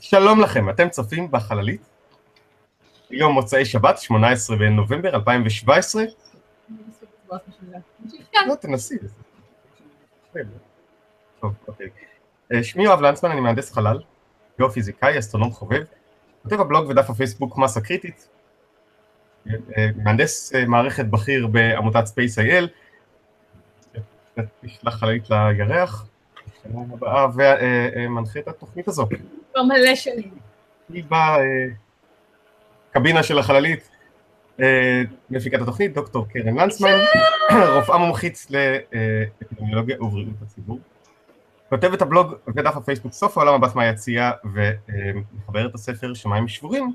שלום לכם, אתם צופים בחללית? יום מוצאי שבת, 18 בנובמבר 2017. לא, אוקיי. אה, שמי יואב לנצמן, אני מהנדס חלל, גיאופיזיקאי, אסטרונום חובב, כותב הבלוג ודף הפייסבוק מסה קריטית, אה, מהנדס אה, מערכת בכיר בעמותת Space.il, נשלח חללית לירח, ומנחה את התוכנית הזו. כבר מלא שנים. היא בקבינה של החללית, מפיקת התוכנית, דוקטור קרן לנצמן, רופאה מומחית לאפידמיולוגיה ובריאות הציבור. כותבת הבלוג ודף הפייסבוק סוף העולם הבת מהיציאה ומחברת את הספר שמיים שבורים,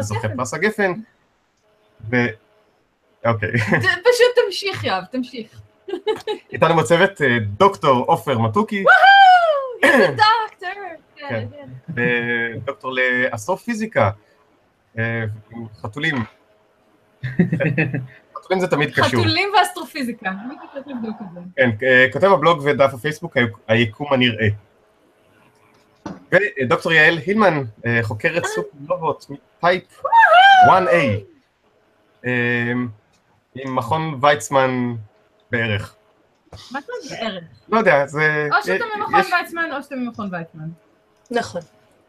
זוכה פרס הגפן, ו... אוקיי. פשוט תמשיך יואב, תמשיך. איתנו בצוות דוקטור עופר מתוקי. וואו! דוקטור! ודוקטור לאסטרופיזיקה, חתולים. חתולים זה תמיד קשור. חתולים ואסטרופיזיקה, מי צריך לבדוק את זה? כן, כותב הבלוג ודף הפייסבוק היקום הנראה. ודוקטור יעל הילמן, חוקרת סופרנובות מטייפ 1A, עם מכון ויצמן בערך. מה זה בערך? לא יודע, זה... או שאתה ממכון ויצמן או שאתה ממכון ויצמן. נכון,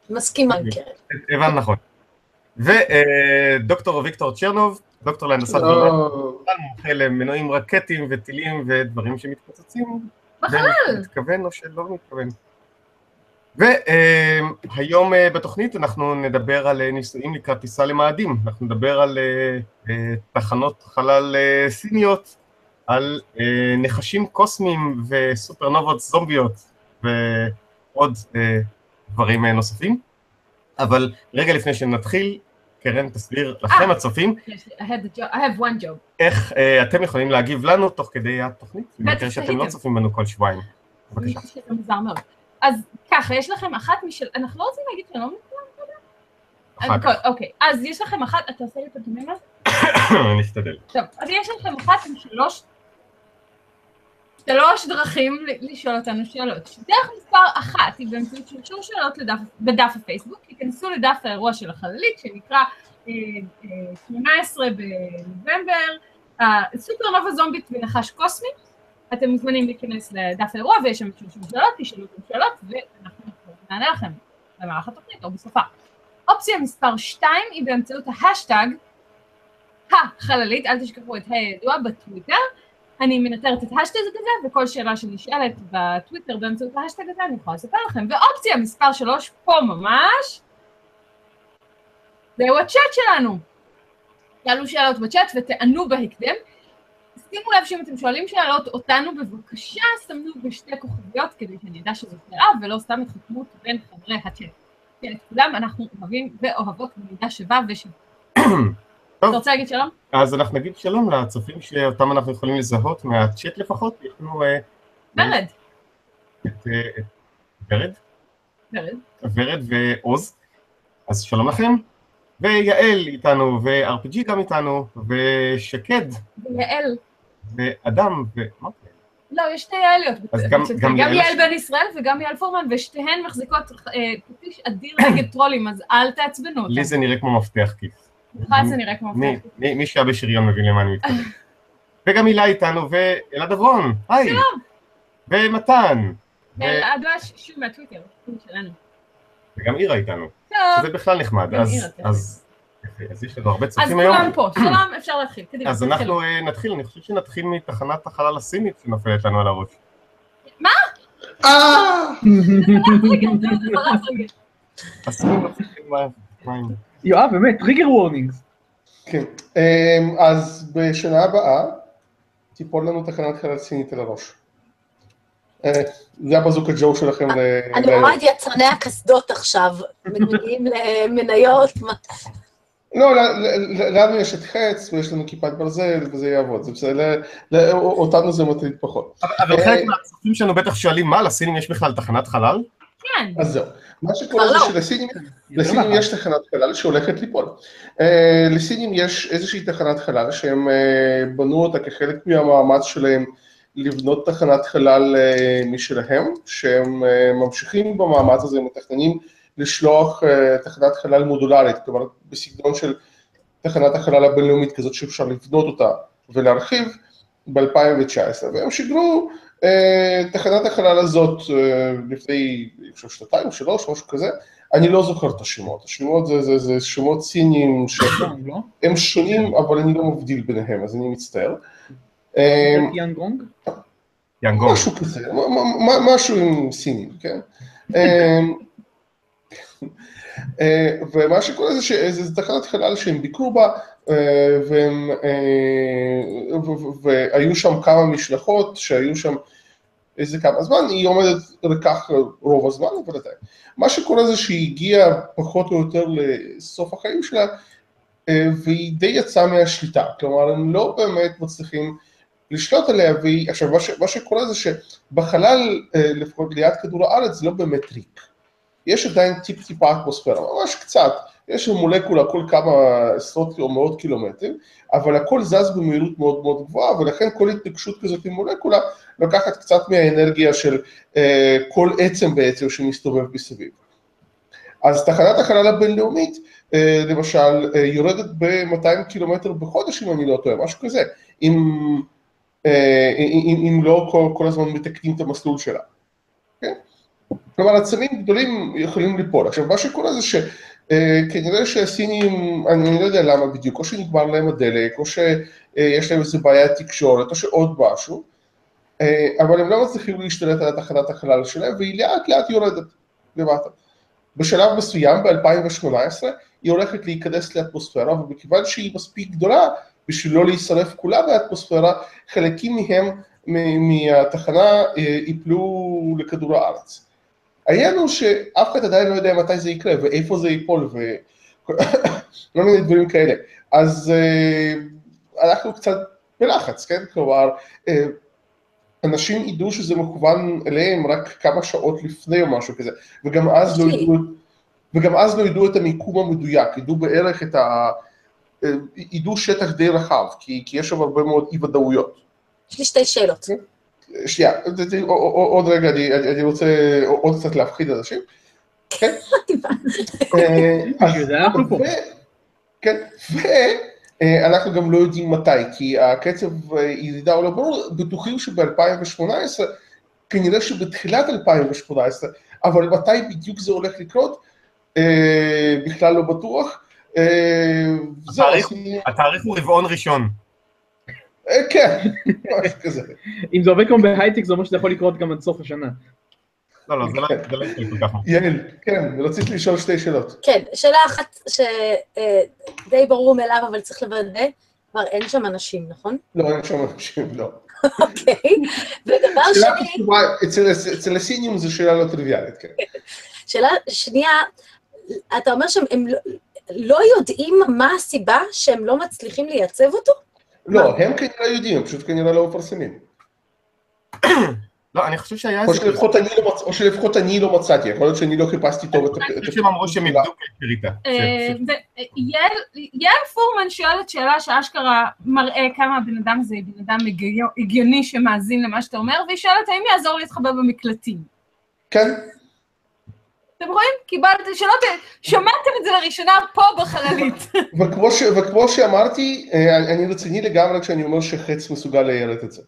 מסכימה עם קרן. הבנת נכון. ודוקטור ויקטור צ'רנוב, דוקטור להנדסת גרמניה, מומחה למנועים רקטיים וטילים ודברים שמתפוצצים. בחלל. מתכוון או שלא מתכוון. והיום בתוכנית אנחנו נדבר על ניסויים לקראת טיסה למאדים, אנחנו נדבר על תחנות חלל סיניות, על נחשים קוסמיים וסופרנובות זומביות ועוד דברים נוספים, אבל רגע לפני שנתחיל, קרן תסביר לכם הצופים, איך אתם יכולים להגיב לנו תוך כדי התוכנית, במקרה שאתם לא צופים בנו כל שבועיים. בבקשה. אז ככה, יש לכם אחת משל... אנחנו לא רוצים להגיד שלום לכולם? אוקיי, אז יש לכם אחת, אתה עושה לי את הדומים לזה? אני אשתדל. טוב, אז יש לכם אחת עם שלוש... דרכים לשאול אותנו שאלות. דרך מספר אחת היא באמצעות שרשור שאלות בדף הפייסבוק, היכנסו לדף האירוע של החללית שנקרא 18 בנובמבר, סופרנובה זומבית ונחש קוסמי, אתם מוזמנים להיכנס לדף האירוע ויש שם שרשור שאלות, תשאלו אותם שאלות ואנחנו נענה לכם במהלך התוכנית או בסופה. אופציה מספר 2 היא באמצעות ההאשטג החללית, אל תשכחו את הידוע בטוויטר, אני מנטרת את ההאשטג הזה, וכל שאלה שנשאלת בטוויטר באמצעות ההאשטג הזה, אני יכולה לספר לכם. ואופציה מספר 3, פה ממש, זהו הצ'אט שלנו. תעלו שאלות בצ'אט ותענו בהקדם. שימו לב שאם אתם שואלים שאלות אותנו, בבקשה סמנו בשתי כוכביות, כדי שאני אדע שזו שאלה, ולא סתם התחכמות בין חברי הצ'אט. כן, את כולם אנחנו אוהבים ואוהבות במידה שווה ושווה. אתה רוצה להגיד שלום? אז אנחנו נגיד שלום לצופים שאותם אנחנו יכולים לזהות מהצ'אט לפחות, יש לנו... ורד. את ורד? ורד. ורד ועוז, אז שלום לכם. ויעל איתנו, ו-RPG גם איתנו, ושקד. ויעל. ואדם, ומה זה? לא, יש שתי יעליות. אז גם, גם יעל בן ישראל וגם יעל פורמן, ושתיהן מחזיקות פטיש אדיר נגד טרולים, אז אל תעצבנו אותם. לי זה נראה כמו מפתח כיס. זה נראה כמו כיס. מי שהיה בשריון מבין למה אני מתכוון. וגם הילה איתנו, ואלעד אברון, היי. שלום. ומתן. אלעד דש, שוב מהטוויטר, שלנו. וגם אירה איתנו. שלום. זה בכלל נחמד, אז יש לנו הרבה צופים היום. אז כולם פה, שלום, אפשר להתחיל, קדימה. אז אנחנו נתחיל, אני חושב שנתחיל מתחנת החלל הסינית שנופלת לנו על הראש. מה? יואב, באמת, טריגר וורנינגס. כן, אז בשנה הבאה תיפול לנו תחנת חלל סינית על הראש. זה הבזוקה ג'ו שלכם. אני רואה את יצרני הקסדות עכשיו, מגיעים למניות. לא, לנו יש את חץ, ויש לנו כיפת ברזל, וזה יעבוד, זה בסדר, אותנו זה מטריד פחות. אבל חלק מהצופים שלנו בטח שואלים, מה, לסינים יש בכלל תחנת חלל? כן. אז זהו. מה שקורה זה שלסינים יש תחנת חלל שהולכת ליפול. לסינים יש איזושהי תחנת חלל שהם בנו אותה כחלק מהמאמץ שלהם לבנות תחנת חלל משלהם, שהם ממשיכים במאמץ הזה, מתכננים לשלוח תחנת חלל מודולרית, כלומר בסגנון של תחנת החלל הבינלאומית כזאת שאפשר לבנות אותה ולהרחיב ב-2019, והם שיגרו תחנת החלל הזאת לפני, אני חושב, שנתיים, שלוש, משהו כזה, אני לא זוכר את השמות, השמות זה, זה, זה שמות סיניים שהם לא? שונים, אבל אני לא מבדיל ביניהם, אז אני מצטער. יאנגונג? יאנגונג. משהו כזה, משהו עם סינים, כן? אה, ומה שקורה זה שזה תחנת חלל שהם ביקרו בה, אה, והם, אה, והיו שם כמה משלחות שהיו שם איזה כמה זמן, היא עומדת לכך רוב הזמן, אבל עדיין. מה שקורה זה שהיא הגיעה פחות או יותר לסוף החיים שלה, והיא די יצאה מהשליטה, כלומר הם לא באמת מצליחים לשלוט עליה, והיא, עכשיו מה, ש, מה שקורה זה שבחלל, לפחות ליד כדור הארץ, זה לא באמת ריק. יש עדיין טיפ טיפה אטמוספירה, ממש קצת, יש שם מולקולה כל כמה עשרות או מאות קילומטרים, אבל הכל זז במהירות מאוד מאוד גבוהה, ולכן כל התנגשות כזאת עם מולקולה לוקחת קצת מהאנרגיה של אה, כל עצם בעצם שמסתובב מסביב. אז תחנת החלל הבינלאומית, אה, למשל, אה, יורדת ב-200 קילומטר בחודש, אם אני לא טועה, משהו כזה, אם, אה, אם, אם לא כל, כל הזמן מתקנים את המסלול שלה. כלומר, עצמים גדולים יכולים ליפול. עכשיו, מה שקורה זה שכנראה שהסינים, אני לא יודע למה בדיוק, או שנגמר להם הדלק, או שיש להם איזה בעיית תקשורת, או שעוד משהו, אבל הם לא מצליחים להשתלט על תחנת החלל שלהם, והיא לאט לאט יורדת למטה. בשלב מסוים, ב-2018, היא הולכת להיכנס לאטמוספירה, ומכיוון שהיא מספיק גדולה, בשביל לא להישרף כולה באטמוספירה, חלקים מהם, מהתחנה, ייפלו לכדור הארץ. העניין הוא שאף אחד עדיין לא יודע מתי זה יקרה ואיפה זה ייפול וכל מיני דברים כאלה. אז uh, אנחנו קצת בלחץ, כן? כלומר, uh, אנשים ידעו שזה מכוון אליהם רק כמה שעות לפני או משהו כזה, וגם אז לא ידעו, וגם אז לא ידעו את המיקום המדויק, ידעו בערך את ה... אה, ידעו שטח די רחב, כי, כי יש שם הרבה מאוד אי ודאויות. יש לי שתי שאלות. כן? שנייה, עוד רגע, אני רוצה עוד קצת להפחיד אנשים. כן? כן, ואנחנו גם לא יודעים מתי, כי הקצב ירידה הוא לא ברור, בטוחים שב-2018, כנראה שבתחילת 2018, אבל מתי בדיוק זה הולך לקרות, בכלל לא בטוח. התאריך הוא רבעון ראשון. אה, כן, משהו כזה. אם זה עובד כמו בהייטק, זה אומר שזה יכול לקרות גם עד סוף השנה. לא, לא, זה לא יקרה כל כך. יעל, כן, רציתי לשאול שתי שאלות. כן, שאלה אחת שדי אה, ברור מאליו, אבל צריך לוודא, כלומר, אין שם אנשים, נכון? לא, אין שם אנשים, לא. אוקיי, ודבר שני... אצל הסינים זו שאלה לא טריוויאלית, כן. שאלה שנייה, אתה אומר שהם לא, לא יודעים מה הסיבה שהם לא מצליחים לייצב אותו? לא, הם כנראה יודעים, הם פשוט כנראה לא מפרסמים. לא, אני חושב שהיה איזה... או שלפחות אני לא מצאתי, יכול להיות שאני לא חיפשתי טוב את... אני חושב שהם אמרו שהם יבדוק את פריטה. אה, יעל פורמן שואלת שאלה שאשכרה מראה כמה הבן אדם הזה בן אדם הגיוני שמאזין למה שאתה אומר, והיא שואלת האם יעזור להתחבא במקלטים. כן. אתם רואים? קיבלתם, שלא ת... שמעתם את זה לראשונה פה בחללית. וכמו, ש... וכמו שאמרתי, אה, אני רציני לגמרי כשאני אומר שחץ מסוגל ליירט את זה.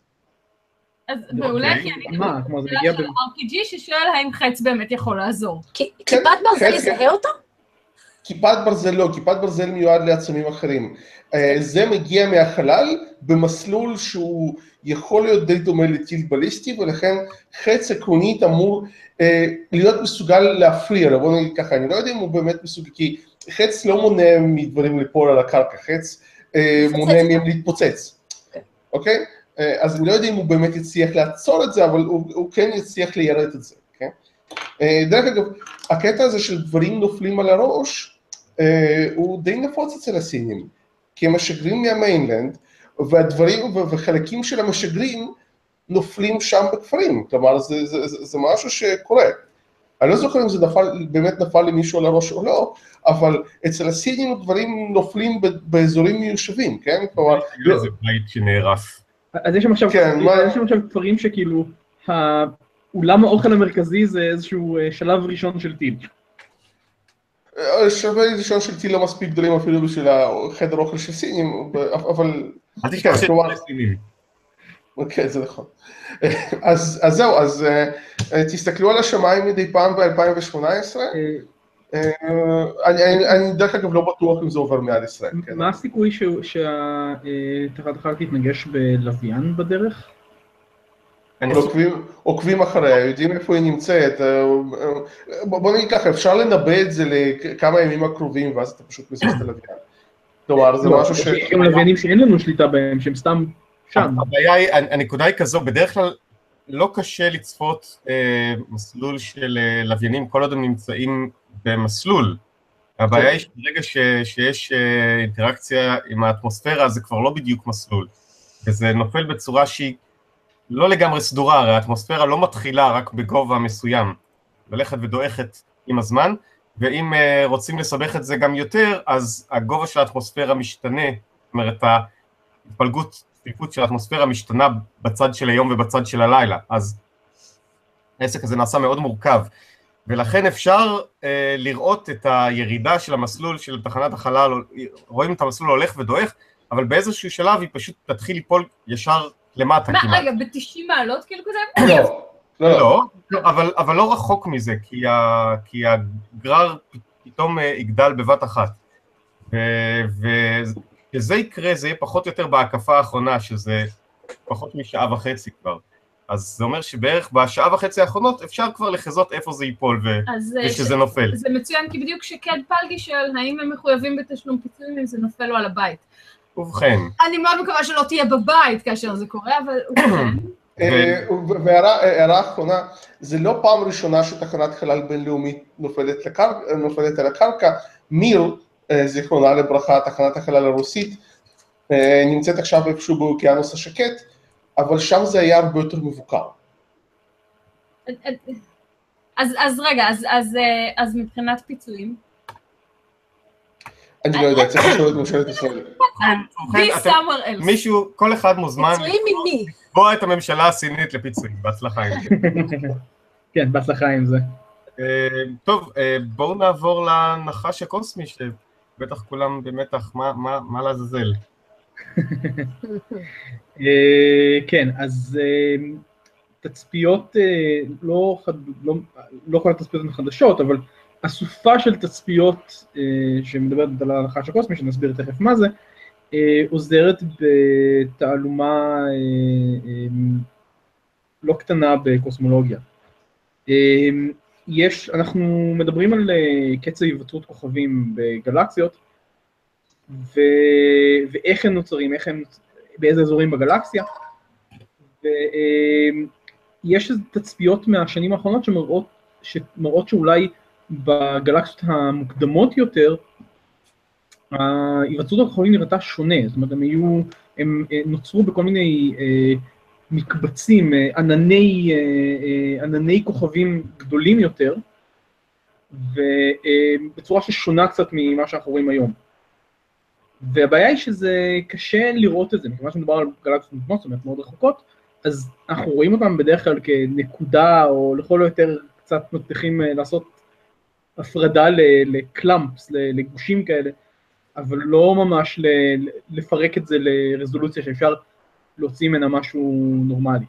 אז מעולה, כי אני... מה, כמו זה מגיע ב... RPG ששואל האם חץ באמת יכול לעזור. כן, כיפת ברזל יזהה אותו? כיפת ברזל לא, כיפת ברזל מיועד לעצמים אחרים. אה, זה מגיע מהחלל במסלול שהוא יכול להיות די דומה לטיל בליסטי, ולכן חץ עקרונית אמור אה, להיות מסוגל להפריע לו, בוא נגיד ככה, אני לא יודע אם הוא באמת מסוגל, כי חץ לא מונע מדברים ליפול על הקרקע, חץ אה, מונע מהם להתפוצץ, אוקיי? Okay. Okay? אז אני לא יודע אם הוא באמת יצליח לעצור את זה, אבל הוא, הוא כן יצליח ליירט את זה? Okay? דרך אגב, הקטע הזה של דברים נופלים על הראש, הוא די נפוץ אצל הסינים. כי הם משגרים מהמיינלנד, והדברים וחלקים של המשגרים נופלים שם בכפרים, כלומר זה, זה, זה, זה משהו שקורה. אני לא זוכר אם זה נפל, באמת נפל למישהו על הראש או לא, אבל אצל הסינים דברים נופלים באזורים מיושבים, כן? כלומר... לא... זה בית שנהרס. אז יש שם עכשיו, כן, מה... יש שם עכשיו כפרים שכאילו, האולם האוכל המרכזי זה איזשהו אה, שלב ראשון של טיל. שווה לשאול של טיל לא מספיק גדולים אפילו בשביל החדר אוכל של סינים, אבל... אל תשכח כלומר- שיש סינים. כן, זה נכון. אז אז זהו, אז אה, תסתכלו על השמיים מדי פעם ב-2018. אה, אני אני- אני דרך אגב לא בטוח אם זה עובר מעל ישראל. כן. מה הסיכוי ש- שהתחנת החלל תתנגש בלוויין בדרך? אני עוקבים- עוקבים אחריה, יודעים איפה היא נמצאת. אה, אה, בוא נגיד ככה, אפשר לנבא את זה לכמה ימים הקרובים, ואז אתה פשוט מזיז את הלוויין. כלומר, זה לא, משהו ש... יש גם לוויינים שאין לנו שליטה בהם, שהם סתם שם. הבעיה היא, הנקודה היא כזו, בדרך כלל לא קשה לצפות אה, מסלול של אה, לוויינים כל עוד הם נמצאים במסלול. הבעיה היא שברגע ש, שיש אה, אינטראקציה עם האטמוספירה זה כבר לא בדיוק מסלול, וזה נופל בצורה שהיא לא לגמרי סדורה, הרי האטמוספירה לא מתחילה רק בגובה מסוים, הולכת ודועכת עם הזמן, ואם אה, רוצים לסבך את זה גם יותר, אז הגובה של האטמוספירה משתנה, זאת אומרת ההתפלגות, צפיפות של האטמוספירה משתנה בצד של היום ובצד של הלילה, אז העסק הזה נעשה מאוד מורכב, ולכן אפשר אה, לראות את הירידה של המסלול של תחנת החלל, רואים את המסלול הולך ודועך, אבל באיזשהו שלב היא פשוט תתחיל ליפול ישר למטה מה, כמעט. רגע, ב-90 מעלות כאילו כזה? לא, לא, לא. לא, לא, אבל, אבל לא רחוק מזה, כי, ה, כי הגרר פתאום אה, יגדל בבת אחת. וכשזה יקרה, זה יהיה פחות או יותר בהקפה האחרונה, שזה פחות משעה וחצי כבר. אז זה אומר שבערך בשעה וחצי האחרונות אפשר כבר לחזות איפה זה ייפול ו... אה, ושזה נופל. זה מצוין, כי בדיוק שקד פלגי שואל, האם הם מחויבים בתשלום פיצויים אם זה נופל לו על הבית? ובכן, אני מאוד מקווה שלא תהיה בבית כאשר זה קורה, אבל ובכן. אה, והערה הערה אחרונה, זה לא פעם ראשונה שתחנת חלל בינלאומית נופלת, על הקרקע, מיר, אה, זיכרונה לברכה, תחנת החלל הרוסית, אה, נמצאת עכשיו איפשהו באוקיינוס השקט, אבל שם זה היה הרבה יותר מבוקר. אז, אז רגע, אז, אז, אה, אז מבחינת פיצויים, אני לא יודע, צריך לשאול את ממשלת ישראל. מישהו, כל אחד מוזמן פיצויים ממי? לתבוע את הממשלה הסינית לפיצויים, בהצלחה עם זה. כן, בהצלחה עם זה. אה, טוב, אה, בואו נעבור לנחש הקוסמי, שבטח כולם במתח, מה- לעזאזל? אה, כן, אז תצפיות, לא, חד, לא, לא כל התצפיות הן חדשות, אבל אסופה של תצפיות שמדברת על הנחש הקוסמי, שנסביר תכף מה זה, עוזרת בתעלומה אה, אה, לא קטנה בקוסמולוגיה. אה, יש, אנחנו מדברים על אה, קצב היווצרות כוכבים בגלקסיות, ו... ואיך הם נוצרים, איך הם, באיזה אזורים בגלקסיה. ויש תצפיות מהשנים האחרונות שמראות, שמראות שאולי בגלקסיות המוקדמות יותר, ההיווצרות הכוכבים נראתה שונה, זאת אומרת הם היו, הם אה, נוצרו בכל מיני אה, מקבצים, אה, ענני, ענני כוכבים גדולים יותר, ובצורה ששונה קצת ממה שאנחנו רואים היום. והבעיה היא שזה קשה לראות את זה, מכיוון שמדובר על גלקסיות מוקדמות, זאת אומרת מאוד רחוקות, אז אנחנו רואים אותם בדרך כלל כנקודה, או לכל היותר קצת מצליחים לעשות הפרדה לקלאמפס, לגושים כאלה, אבל לא ממש לפרק את זה לרזולוציה שאפשר להוציא ממנה משהו נורמלי.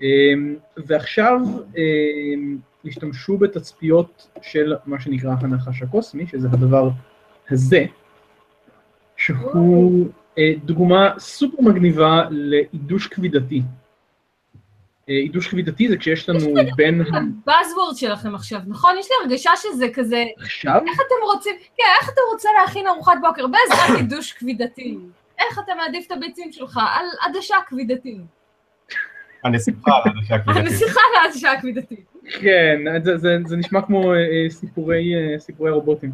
אמ, ועכשיו אמ, השתמשו בתצפיות של מה שנקרא הנחש הקוסמי, שזה הדבר הזה, שהוא אה, דוגמה סופר מגניבה לעידוש כבידתי. אה, עידוש כבידתי זה כשיש לנו בין ה... הבאזוורד שלכם עכשיו, נכון? יש לי הרגשה שזה כזה, עכשיו? איך אתם רוצים, כן, איך אתה רוצה להכין ארוחת בוקר בעזרת עידוש כבידתי? איך אתה מעדיף את הביצים שלך על עדשה כבידתית? הנסיכה על הדשה הכבידתית. הנסיכה לעדשה כבידתית. כן, זה, זה, זה נשמע כמו אה, סיפורי, אה, סיפורי רובוטים.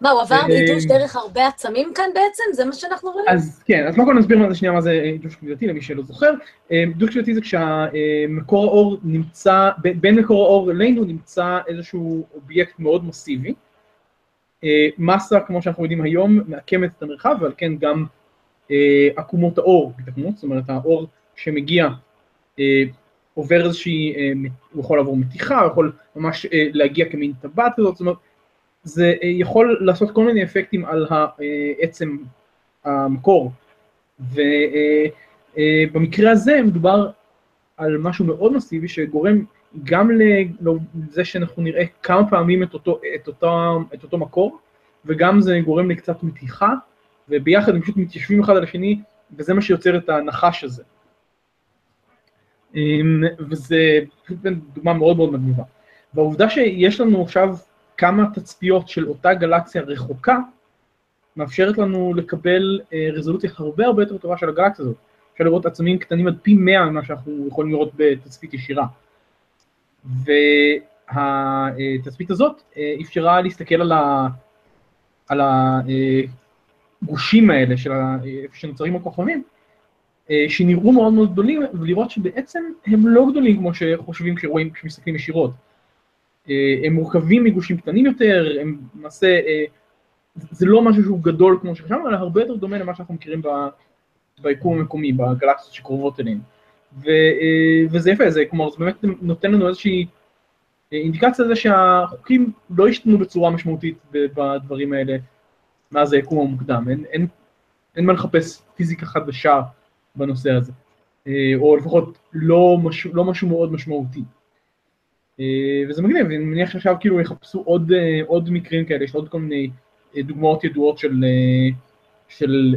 מה, הוא עבר אה, מעידוש דרך הרבה עצמים כאן בעצם? זה מה שאנחנו רואים? אז כן, אז קודם כל נסביר מה זה שנייה מה זה אה, דוש כבידתי למי שלא זוכר. אה, דוש כבידתי זה כשמקור האור נמצא, בין מקור האור אלינו נמצא איזשהו אובייקט מאוד מסיבי. מסה, כמו שאנחנו יודעים היום, מעקמת את המרחב, ועל כן גם עקומות האור מתעקמות, זאת אומרת האור שמגיע עובר איזושהי, הוא יכול לעבור מתיחה, הוא יכול ממש להגיע כמין טבעת כזאת, זאת אומרת, זה אה, יכול לעשות כל מיני אפקטים על עצם המקור, ובמקרה הזה מדובר על משהו מאוד מסיבי שגורם גם לזה שאנחנו נראה כמה פעמים את אותו, את אותו, את אותו מקור, וגם זה גורם לקצת מתיחה, וביחד הם פשוט מתיישבים אחד על השני, וזה מה שיוצר את הנחש הזה. אמ, וזה דוגמה מאוד מאוד מגניבה. והעובדה שיש לנו עכשיו כמה תצפיות של אותה גלקסיה רחוקה, מאפשרת לנו לקבל אה, רזולוציה הרבה הרבה יותר טובה של הגלקסיה הזאת. אפשר לראות עצמים קטנים עד פי 100 ממה שאנחנו יכולים לראות בתצפית ישירה. והתצפית הזאת אה, אפשרה להסתכל על, ה, על הגושים האלה, של ה, שנוצרים הכוכבים, אה, שנראו מאוד מאוד גדולים, ולראות שבעצם הם לא גדולים כמו שחושבים כשרואים, כשמסתכלים ישירות. אה, הם מורכבים מגושים קטנים יותר, הם למעשה, זה לא משהו שהוא גדול כמו שחשבנו, אלא הרבה יותר דומה למה שאנחנו מכירים ביקום המקומי, בגלקסיות שקרובות אלינו. אה, וזה יפה, זה כלומר, זה באמת נותן לנו איזושהי אה, אינדיקציה לזה שהחוקים לא השתנו בצורה משמעותית בדברים האלה מאז היקום המוקדם, אין, אין, אין מה לחפש פיזיקה חדשה בנושא הזה, אה, או לפחות לא משהו, לא משהו מאוד משמעותי. וזה מגניב, אני מניח שעכשיו כאילו יחפשו עוד, עוד מקרים כאלה, יש עוד כל מיני דוגמאות ידועות של, של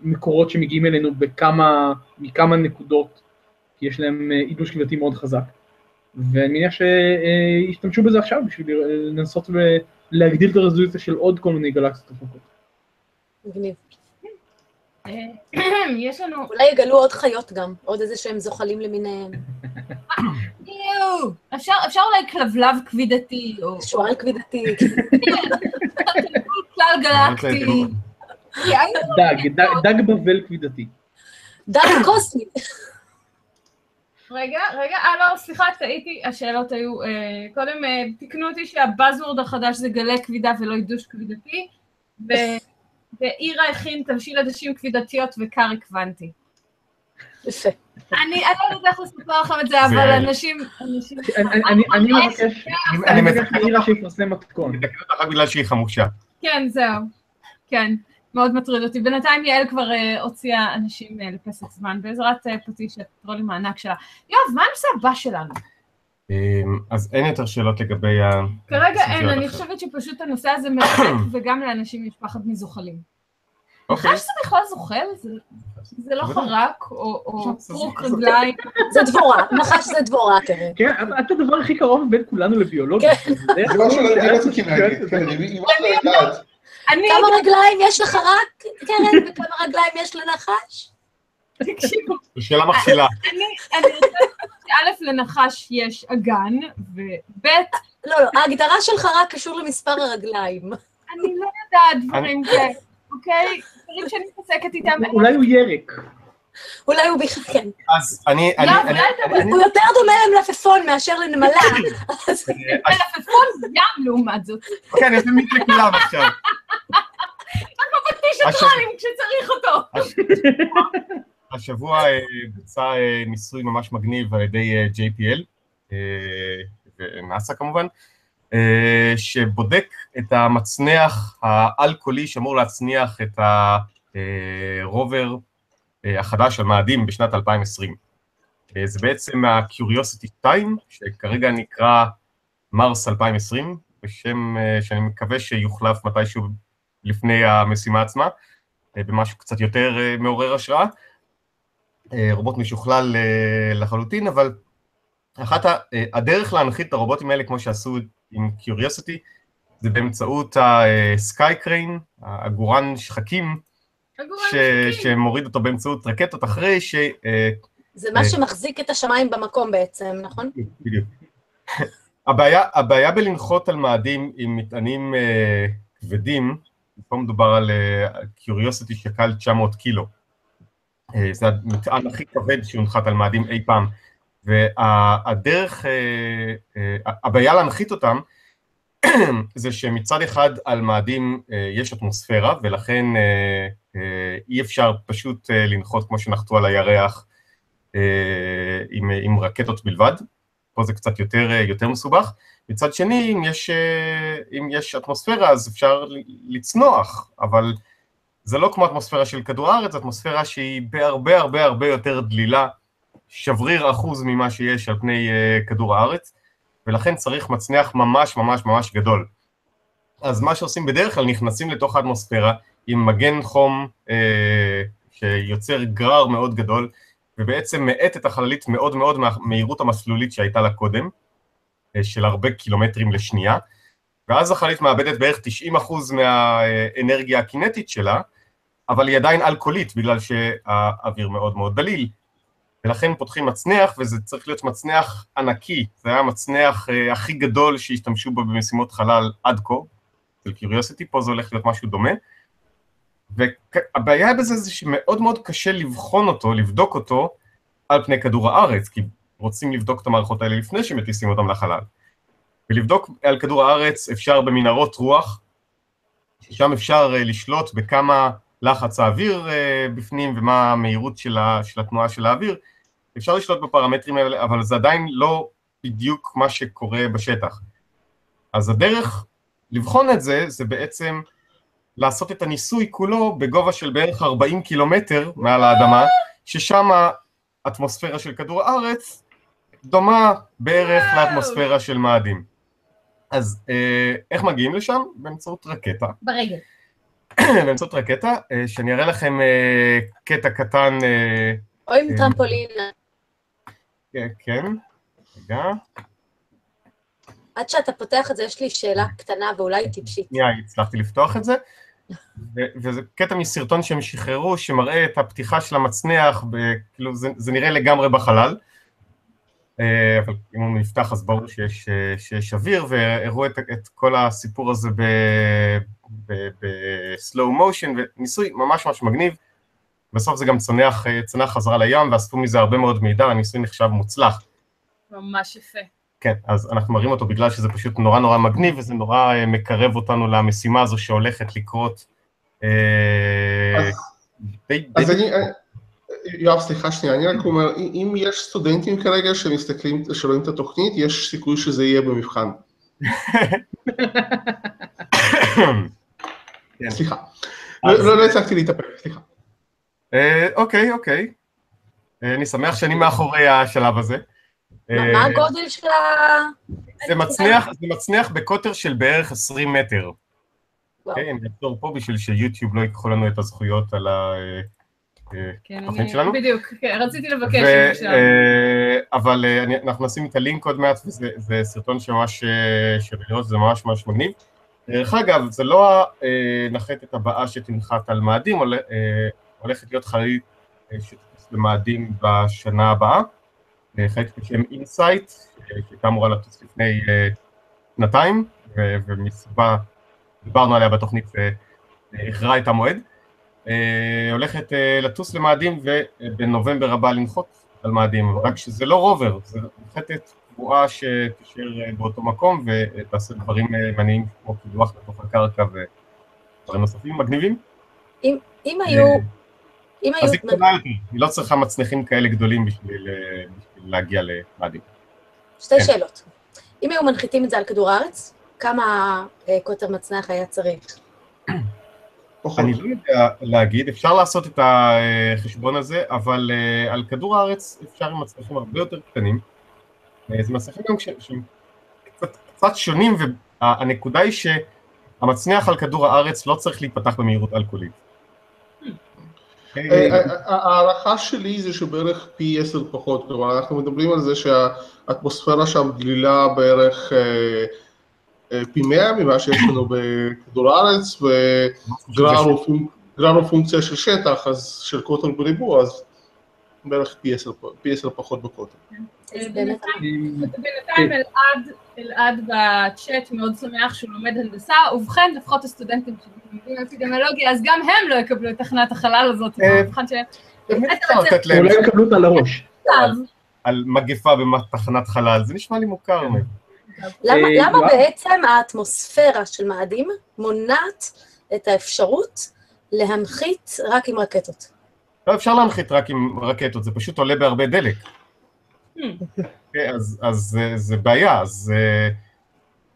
מקורות שמגיעים אלינו בכמה, מכמה נקודות כי יש להם עידוש אה, קביעתי מאוד חזק. ואני מניח שישתמשו בזה עכשיו בשביל לנסות ולהגדיל את הרזולוציה של עוד כל מיני גלקסיות רחוקות. מגניב. אה, יש לנו... אולי יגלו עוד חיות גם, עוד איזה שהם זוחלים למיניהם. אפשר אולי כלבלב כבידתי, או... שועל כבידתי. כלל גלקטי. דג, דג בבל כבידתי. דג קוסמי. רגע, רגע, אה לא, סליחה, טעיתי, השאלות היו, אה, קודם אה, תקנו אותי שהבאזוורד החדש זה גלי כבידה ולא עידוש כבידתי, ו... ואירה הכין תבשיל עדשים כבידתיות וקארי קוונטי. יפה. אני לא יודעת איך לספר לכם את זה, אבל אנשים... אני מבקש, אני מבקש מאירה שיפרסם מתכון. אני אתקן אותך רק בגלל שהיא חמושה. כן, זהו. כן. מאוד מטריד אותי. בינתיים יעל כבר uh, הוציאה אנשים uh, לפסק זמן בעזרת uh, פטיש הטרולים הענק שלה. יואב, מה הנושא הבא שלנו? אמ, אז אין יותר שאלות לגבי ה... כרגע אין, אני חושבת שפשוט הנושא הזה מרחק וגם לאנשים יש פחד מזוחלים. אוקיי. נחש זה בכלל זוחל? זה לא חרק או פרוק רגליים? זה דבורה, נחש זה דבורה, תראה. כן, את הדבר הכי קרוב בין כולנו לביולוגיה. כן. זה משהו לא רציתי להגיד, אם את לא יודעת. כמה רגליים יש לך רק, קרן, וכמה רגליים יש לנחש? תקשיבו. זו שאלה מכשילה. אני רוצה שא' לנחש יש אגן, וב' לא, לא, ההגדרה שלך רק קשור למספר הרגליים. אני לא יודעת דברים כאלה, אוקיי? דברים שאני מתעסקת איתם. אולי הוא ירק. אולי הוא בכלל, כן. אז אני... הוא יותר דומה למלפפון מאשר לנמלה. מלפפון ים לעומת זאת. כן, יש לי מקרה כולם עכשיו. רק בפטיש הטרולים כשצריך אותו. השבוע אה, בוצע אה, ניסוי ממש מגניב על ידי אה, JPL, ונאסא כמובן, שבודק את המצנח האלכוהולי שאמור להצניח את הרובר החדש על מאדים בשנת 2020. זה בעצם ה-Curiosity 2, שכרגע נקרא מרס 2020, בשם שאני מקווה שיוחלף מתישהו לפני המשימה עצמה, במשהו קצת יותר מעורר השראה. רובוט משוכלל לחלוטין, אבל אחת הדרך להנחית את הרובוטים האלה, כמו שעשו עם Curiosity, זה באמצעות Crane, הגורן שחקים, ש... שמוריד אותו באמצעות רקטות אחרי ש... זה מה שמחזיק את השמיים במקום בעצם, נכון? בדיוק. הבעיה, הבעיה בלנחות על מאדים עם מטענים uh, כבדים, פה מדובר על קיוריוסיטי uh, שקל 900 קילו. Uh, זה המטען הכי כבד שהונחת על מאדים אי פעם. והדרך, uh, uh, הבעיה להנחית אותם, זה שמצד אחד על מאדים uh, יש אטמוספירה, ולכן אי אפשר פשוט לנחות כמו שנחתו על הירח עם, עם רקטות בלבד. פה זה קצת יותר, יותר מסובך, מצד שני, אם יש, אה, אם יש אטמוספירה אז אפשר לצנוח, אבל זה לא כמו אטמוספירה של כדור הארץ, זו אטמוספירה שהיא בהרבה הרבה הרבה יותר דלילה, שבריר אחוז ממה שיש על פני uh, כדור הארץ, ולכן צריך מצנח ממש ממש ממש גדול. אז מה שעושים בדרך כלל, נכנסים לתוך האטמוספירה עם מגן חום uh, שיוצר גרר מאוד גדול, ובעצם מאט את החללית מאוד מאוד מהמהירות המסלולית שהייתה לה קודם, uh, של הרבה קילומטרים לשנייה, ואז החללית מאבדת בערך 90% מהאנרגיה הקינטית שלה, אבל היא עדיין אלכוהולית בגלל שהאוויר מאוד מאוד דליל. ולכן פותחים מצנח, וזה צריך להיות מצנח ענקי, זה היה המצנח uh, הכי גדול שהשתמשו בו במשימות חלל עד כה, של קיוריוסיטי, פה זה הולך להיות משהו דומה. והבעיה בזה זה שמאוד מאוד קשה לבחון אותו, לבדוק אותו, על פני כדור הארץ, כי רוצים לבדוק את המערכות האלה לפני שמטיסים אותם לחלל. ולבדוק על כדור הארץ אפשר במנהרות רוח, ששם אפשר uh, לשלוט בכמה לחץ האוויר uh, בפנים ומה המהירות של, ה, של התנועה של האוויר, אפשר לשלוט בפרמטרים האלה, אבל זה עדיין לא בדיוק מה שקורה בשטח. אז הדרך לבחון את זה, זה בעצם לעשות את הניסוי כולו בגובה של בערך 40 קילומטר מעל האדמה, ששם האטמוספירה של כדור הארץ דומה בערך לאטמוספירה של מאדים. אז אה, איך מגיעים לשם? באמצעות רקטה. ברגל. באמצעות רקטה, אה, שאני אראה לכם אה, קטע קטן. אה, או עם טרמפולינה. כן, כן, רגע. עד שאתה פותח את זה, יש לי שאלה קטנה ואולי טיפשית. שנייה, הצלחתי לפתוח את זה. וזה קטע מסרטון שהם שחררו, שמראה את הפתיחה של המצנח, כאילו זה נראה לגמרי בחלל. אה, אבל אם הוא נפתח אז ברור שיש, אה, שיש אוויר, והראו את, את כל הסיפור הזה בסלואו מושן, וניסוי ממש ממש מגניב. בסוף זה גם צונח, אה, צונח חזרה לים, ואספו מזה הרבה מאוד מידע, הניסוי נחשב מוצלח. ממש יפה. כן, אז אנחנו מראים אותו בגלל שזה פשוט נורא נורא מגניב, וזה נורא מקרב אותנו למשימה הזו שהולכת לקרות. אז, די, אז די אני, יואב, סליחה שנייה, אני רק אומר, אם יש סטודנטים כרגע שמסתכלים, שרואים את התוכנית, יש סיכוי שזה יהיה במבחן. סליחה, לא הצלחתי להתאפק, סליחה. אוקיי, אוקיי. אני שמח שאני מאחורי השלב הזה. מה הגודל של ה... זה מצניח, בקוטר של בערך 20 מטר. אוקיי, אני אעצור פה בשביל שיוטיוב לא ייקחו לנו את הזכויות על התוכנית שלנו. בדיוק, כן, רציתי לבקש. אבל אנחנו נשים את הלינק עוד מעט, וזה סרטון שממש, שווה לראות, זה ממש ממש מגניב. דרך אגב, זה לא הנחתת הבאה שתנחת על מאדים, הולכת להיות חללית שתטוס במאדים בשנה הבאה. חללית בשם אינסייט, שהייתה אמורה לטוס לפני שנתיים, ומסיבה, דיברנו עליה בתוכנית ואיחרה את המועד. הולכת לטוס למאדים ובנובמבר הבא לנחות על מאדים, רק שזה לא רובר, זה נחתת קבועה שתישאר באותו מקום ותעשה דברים מעניינים כמו קידוח לתוך הקרקע ודברים נוספים מגניבים. אם, אם היו... אם אז היא קטנה יותר, היא לא צריכה מצנחים כאלה גדולים בשביל, בשביל להגיע למאדים. שתי כן. שאלות. אם היו מנחיתים את זה על כדור הארץ, כמה קוטר מצנח היה צריך? אני לא יודע להגיד, אפשר לעשות את החשבון הזה, אבל על כדור הארץ אפשר עם מצנחים הרבה יותר קטנים. זה מצנחים גם שהם קצת, קצת שונים, והנקודה היא שהמצנח על כדור הארץ לא צריך להיפתח במהירות אלכוהולית. ההערכה שלי זה שבערך פי עשר פחות, כלומר אנחנו מדברים על זה שהאטמוספירה שם דלילה בערך פי מאה ממה שיש לנו בכדור הארץ, וגרר הוא פונקציה של שטח, אז של קוטר בריבוע, אז בערך פי עשר פחות בקוטר. בינתיים אלעד בצ'אט מאוד שמח שהוא לומד הנדסה, ובכן לפחות הסטודנטים שלומדים אפידמיולוגיה, אז גם הם לא יקבלו את תחנת החלל הזאת, אולי יקבלו אותה לראש. על מגפה בתחנת חלל, זה נשמע לי מוכר. למה בעצם האטמוספירה של מאדים מונעת את האפשרות להנחית רק עם רקטות? לא, אפשר להנחית רק עם רקטות, זה פשוט עולה בהרבה דלק. אז, אז זה בעיה, אז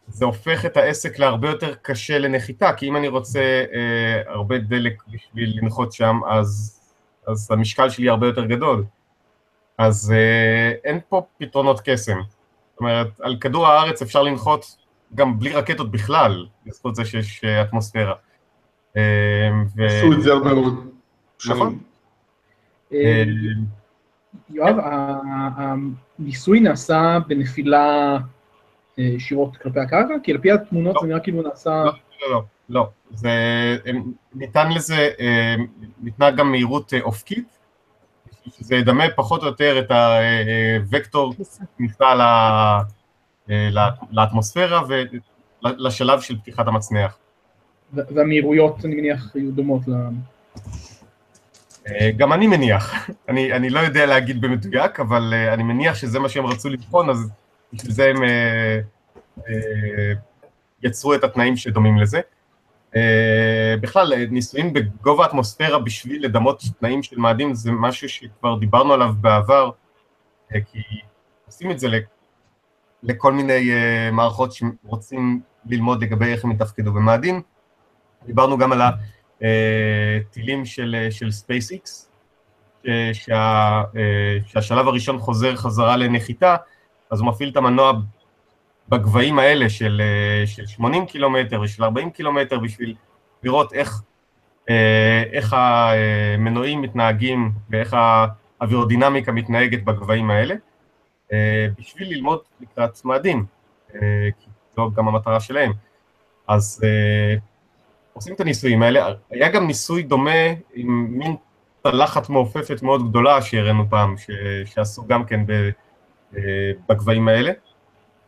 זה הופך את העסק להרבה יותר קשה לנחיתה, כי אם אני רוצה אה, הרבה דלק בשביל לנחות שם, אז, אז המשקל שלי הרבה יותר גדול. אז אה, אין פה פתרונות קסם. אומרת, על כדור הארץ אפשר לנחות גם בלי רקטות בכלל, בזכות זה שיש אה, אטמוספירה. אה, ו... עשו את זה הרבה מאוד. נכון. אה, יואב, ה- הניסוי נעשה בנפילה אה, ישירות כלפי הקרקע? כי על פי התמונות לא. זה נראה כאילו נעשה... לא, לא, לא, לא. ניתן לזה, אה, ניתנה גם מהירות אה, אופקית, בשביל שזה ידמה פחות או יותר את הוקטור כניסה ל- אה, ל- לאטמוספירה ולשלב של פתיחת המצנח. והמהירויות, אני מניח, היו דומות ל... אה, גם אני מניח, אני, אני לא יודע להגיד במדויק, אבל אה, אני מניח שזה מה שהם רצו לבחון, אז בשביל זה הם יצרו את התנאים שדומים לזה. אה, בכלל, אה, ניסויים בגובה האטמוספירה בשביל לדמות תנאים של מאדים זה משהו שכבר דיברנו עליו בעבר, אה, כי עושים את זה לכל מיני מערכות שרוצים ללמוד לגבי איך הם יתפקדו במאדים. דיברנו גם על הטילים של, של SpaceX, שה, שהשלב הראשון חוזר חזרה לנחיתה, אז הוא מפעיל את המנוע בגבהים האלה של, אה, של 80 קילומטר ושל 40 קילומטר בשביל לראות איך, אה, איך המנועים מתנהגים ואיך האווירודינמיקה מתנהגת בגבהים האלה, אה, בשביל ללמוד לקראת אה, כי זו גם המטרה שלהם. אז עושים את הניסויים האלה, היה גם ניסוי דומה עם מין צלחת מעופפת מאוד גדולה שהראינו פעם, ש, שעשו גם כן ב, בגבהים האלה,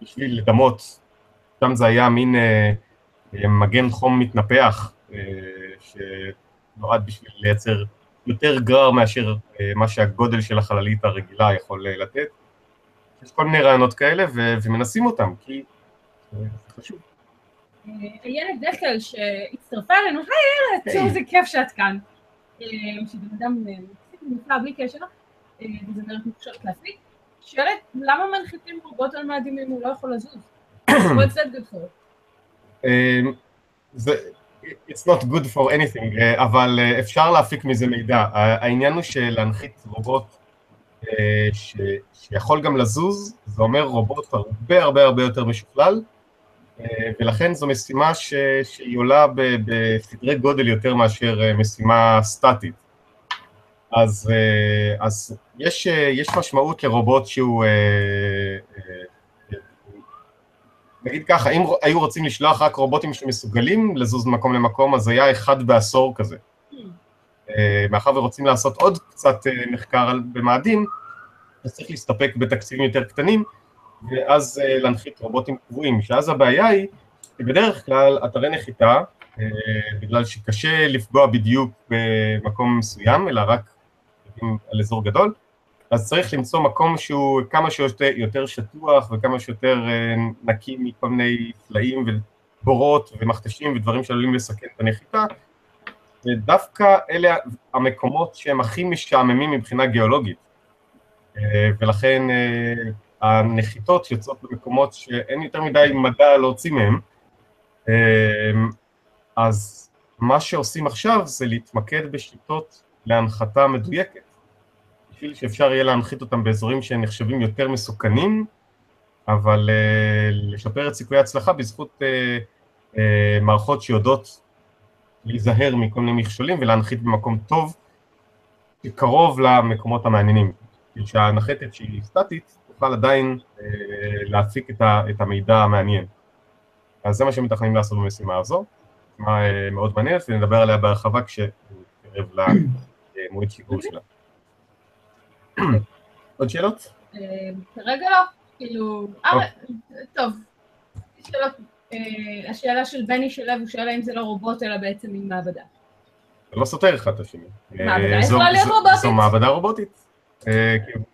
בשביל לדמות, שם זה היה מין אה, אה, מגן חום מתנפח, אה, שנועד בשביל לייצר יותר גרר מאשר מה שהגודל של החללית הרגילה יכול לתת. יש כל מיני רעיונות כאלה ו, ומנסים אותם, כי זה חשוב. איילת דקל שהצטרפה אלינו, היי איילת, היי. איזה כיף שאת כאן. שבן אדם נפלא בלי קשר, אה, וזמרת מוכשרת להפיק. שואלת, למה מנחיתים רובוט על מאדים אם הוא לא יכול לזוז? What's that good for? אמ, it's not good for anything, אה, אבל אה, אפשר להפיק מזה מידע. העניין הוא שלהנחית רובוט אה, ש, שיכול גם לזוז, זה אומר רובוט הרבה הרבה הרבה יותר משוכלל, ולכן זו משימה ש, שהיא עולה בסדרי גודל יותר מאשר משימה סטטית. אז, אה, אז יש, אה, יש משמעות לרובוט שהוא אה, נגיד ככה, אם היו רוצים לשלוח רק רובוטים שמסוגלים לזוז ממקום למקום, אז היה אחד בעשור כזה. אה, מאחר ורוצים לעשות עוד קצת מחקר על- במאדים, אז צריך להסתפק בתקציבים יותר קטנים, ואז להנחית רובוטים קבועים, שאז הבעיה היא, שבדרך כלל אתרי נחיתה, בגלל שקשה לפגוע בדיוק במקום מסוים, אלא רק על אזור גדול, אז צריך למצוא מקום שהוא כמה שיותר יותר שטוח וכמה שיותר אה, נקי מכל מיני סלעים ובורות ומכתשים ודברים שעלולים לסכן את הנחיתה, ודווקא אלה המקומות שהם הכי משעממים מבחינה גיאולוגית, אה, ולכן אה, הנחיתות יוצאות במקומות שאין יותר מדי מדע להוציא מהם, אז מה שעושים עכשיו זה להתמקד בשיטות להנחתה מדויקת. בשביל שאפשר יהיה להנחית אותם באזורים שנחשבים יותר מסוכנים, אבל uh, לשפר את סיכויי ההצלחה בזכות uh, uh, מערכות שיודעות להיזהר מכל מיני מכשולים ולהנחית במקום טוב, שקרוב למקומות המעניינים. בשביל שהנחתת שהיא סטטית תוכל עדיין uh, להפיק את, ה, את המידע המעניין. אז זה מה שמתכננים לעשות במשימה הזו, משימה uh, מאוד מעניינת, ונדבר עליה בהרחבה כשנתקרב למועד שיגור שלה. עוד שאלות? אה, כרגע לא, כאילו, אה, טוב, שאלות, אה, השאלה של בני שלו, הוא שואל האם זה לא רובוט אלא בעצם מין מעבדה. זה לא סותר אחד את השני. מעבדה יכולה להיות רובוטית. זו מעבדה רובוטית. היא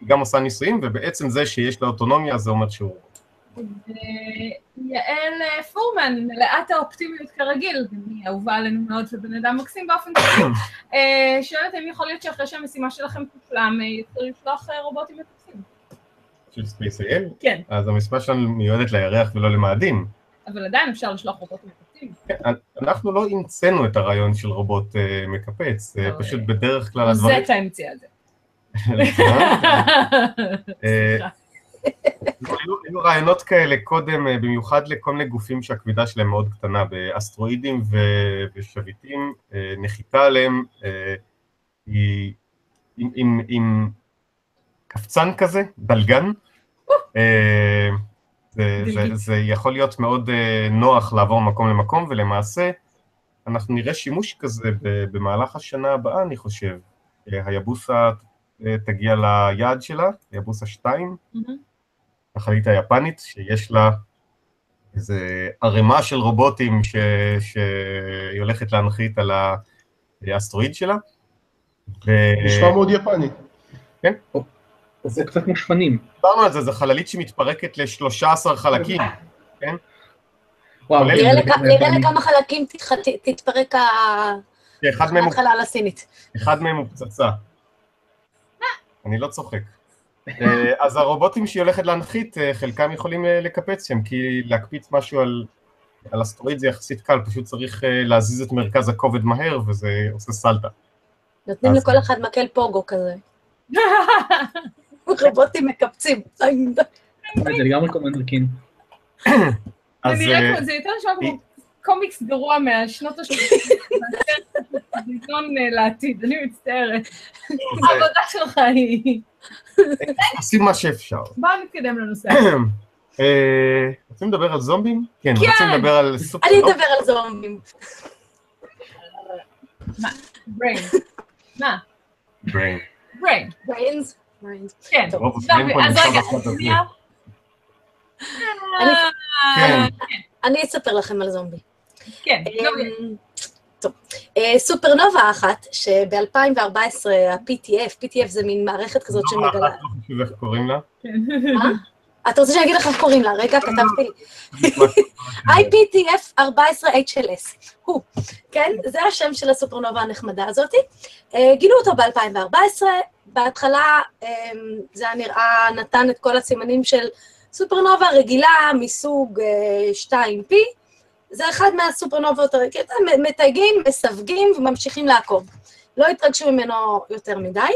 גם עושה ניסויים, ובעצם זה שיש לה אוטונומיה זה אומר שהוא רובוט. ויעל אה, פורמן, מלאת האופטימיות כרגיל, היא אהובה עלינו מאוד ובן אדם מקסים באופן כללי, אה, שואלת האם יכול להיות שאחרי שהמשימה שלכם תושלם, אה, יתחילו לשלוח רובוטים מטוסים. של אייל, כן. אז המשימה שלנו מיועדת לירח ולא למאדים. אבל עדיין אפשר לשלוח רובוטים מקפצים. כן, אנחנו לא המצאנו את הרעיון של רובוט מקפץ, זה פשוט בדרך כלל הדברים... המציאה את זה. אה, סליחה. היו רעיונות כאלה קודם, אה, במיוחד לכל מיני גופים שהכבידה שלהם מאוד קטנה, באסטרואידים ושביטים, אה, נחיתה עליהם אה, היא עם, קפצן כזה, דלגן. זה, זה, דלגית. זה יכול להיות מאוד נוח לעבור ממקום למקום, ולמעשה אנחנו נראה שימוש כזה במהלך השנה הבאה, אני חושב. היבוסה תגיע ליעד שלה, היבוסה 2, מהמם. החללית היפנית, שיש לה איזה ערימה של רובוטים ש... שהיא הולכת להנחית על האסטרואיד שלה. ו... נשמע מאוד יפני. זה קצת כמו שפנים. דיברנו על זה, זו חללית שמתפרקת ל-13 חלקים. וואו, כולל- נראה לכמה חלקים תתפרק החלל הסינית. אחד מהם הוא פצצה. אני לא צוחק. אה, אז הרובוטים שהיא הולכת להנחית, אה, חלקם יכולים אה, לקפץ שם, כי להקפיץ משהו על, על אסטרואיד זה יחסית קל, פשוט צריך להזיז את מרכז הכובד מהר, וזה עושה סלטה. נותנים אז- לכל אחד מקל פוגו כזה. רובוטים מקפצים. זה לגמרי קומנדר קין. זה אז נראה כמו, זה יותר נשמע כמו קומיקס גרוע מהשנות ה-30. סרטון אה, לעתיד, אני מצטערת. זה- העבודה שלך היא... עושים מה שאפשר. בואו נתקדם לנושא. אה, רוצים לדבר על זומבים? כן, כן. רוצים לדבר על סופר... אני אדבר על זומבים. brain. מה? brain. בריין. brains? brains. כן. אז רגע. שנייה. אה, כן. אני אספר לכם על זומבי. כן. לא, אמ, טוב, אה, סופרנובה אחת, שב-2014 ה-PTF, PTF זה מין מערכת כזאת לא, שמגלה... לא חשוב איך קוראים לה. כן. אתה רוצה שאני אגיד לך איך קוראים לה? רגע, כתבתי לי. IPTF 14HLS, הוא, כן? זה השם של הסופרנובה הנחמדה הזאתי. אה, גילו אותו ב-2014, בהתחלה אה, זה היה נראה, נתן את כל הסימנים של סופרנובה רגילה מסוג אה, 2P, זה אחד מהסופרנובות, מתייגים, מסווגים וממשיכים לעקוב. לא התרגשו ממנו יותר מדי,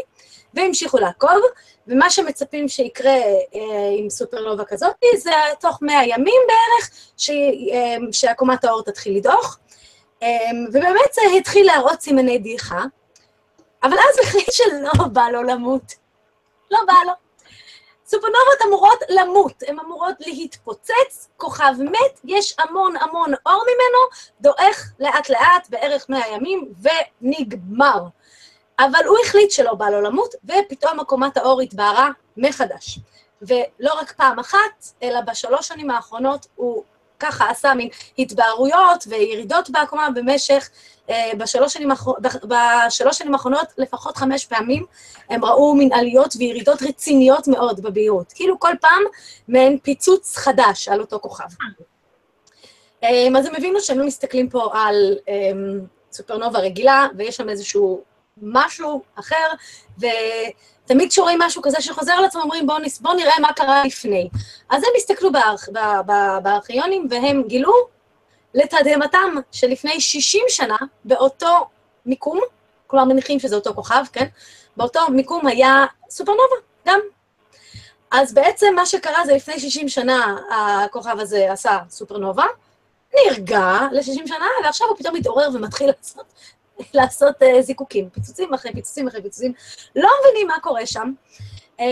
והמשיכו לעקוב, ומה שמצפים שיקרה אה, עם סופרנובה כזאת, זה תוך 100 ימים בערך, ש, אה, שעקומת האור תתחיל לדעוך, אה, ובאמת זה התחיל להראות סימני דעיכה, אבל אז החליט שלא בא לו למות. לא בא לו. סופרנובות אמורות למות, הן אמורות להתפוצץ, כוכב מת, יש המון המון אור ממנו, דועך לאט לאט, בערך 100 ימים, ונגמר. אבל הוא החליט שלא בא לו למות, ופתאום עקומת האור התבהרה מחדש. ולא רק פעם אחת, אלא בשלוש שנים האחרונות הוא ככה עשה מין התבהרויות וירידות בעקומה במשך, אה, בשלוש שנים, בשלוש שנים האחרונות לפחות חמש פעמים, הם ראו מין עליות וירידות רציניות מאוד בבהירות. כאילו כל פעם מעין פיצוץ חדש על אותו כוכב. אה, אז הם הבינו שהם לא מסתכלים פה על אה, סופרנובה רגילה, ויש שם איזשהו משהו אחר, ותמיד כשרואים משהו כזה שחוזר על עצמו, אומרים בואו. בוא נראה מה קרה לפני. אז הם הסתכלו בארכ... בארכיונים, והם גילו לתדהמתם שלפני 60 שנה, באותו מיקום, כלומר מניחים שזה אותו כוכב, כן? באותו מיקום היה סופרנובה, גם. אז בעצם מה שקרה זה לפני 60 שנה הכוכב הזה עשה סופרנובה, נרגע ל-60 שנה, ועכשיו הוא פתאום מתעורר ומתחיל לעשות לעשות uh, זיקוקים, פיצוצים אחרי פיצוצים אחרי פיצוצים, לא מבינים מה קורה שם. Um,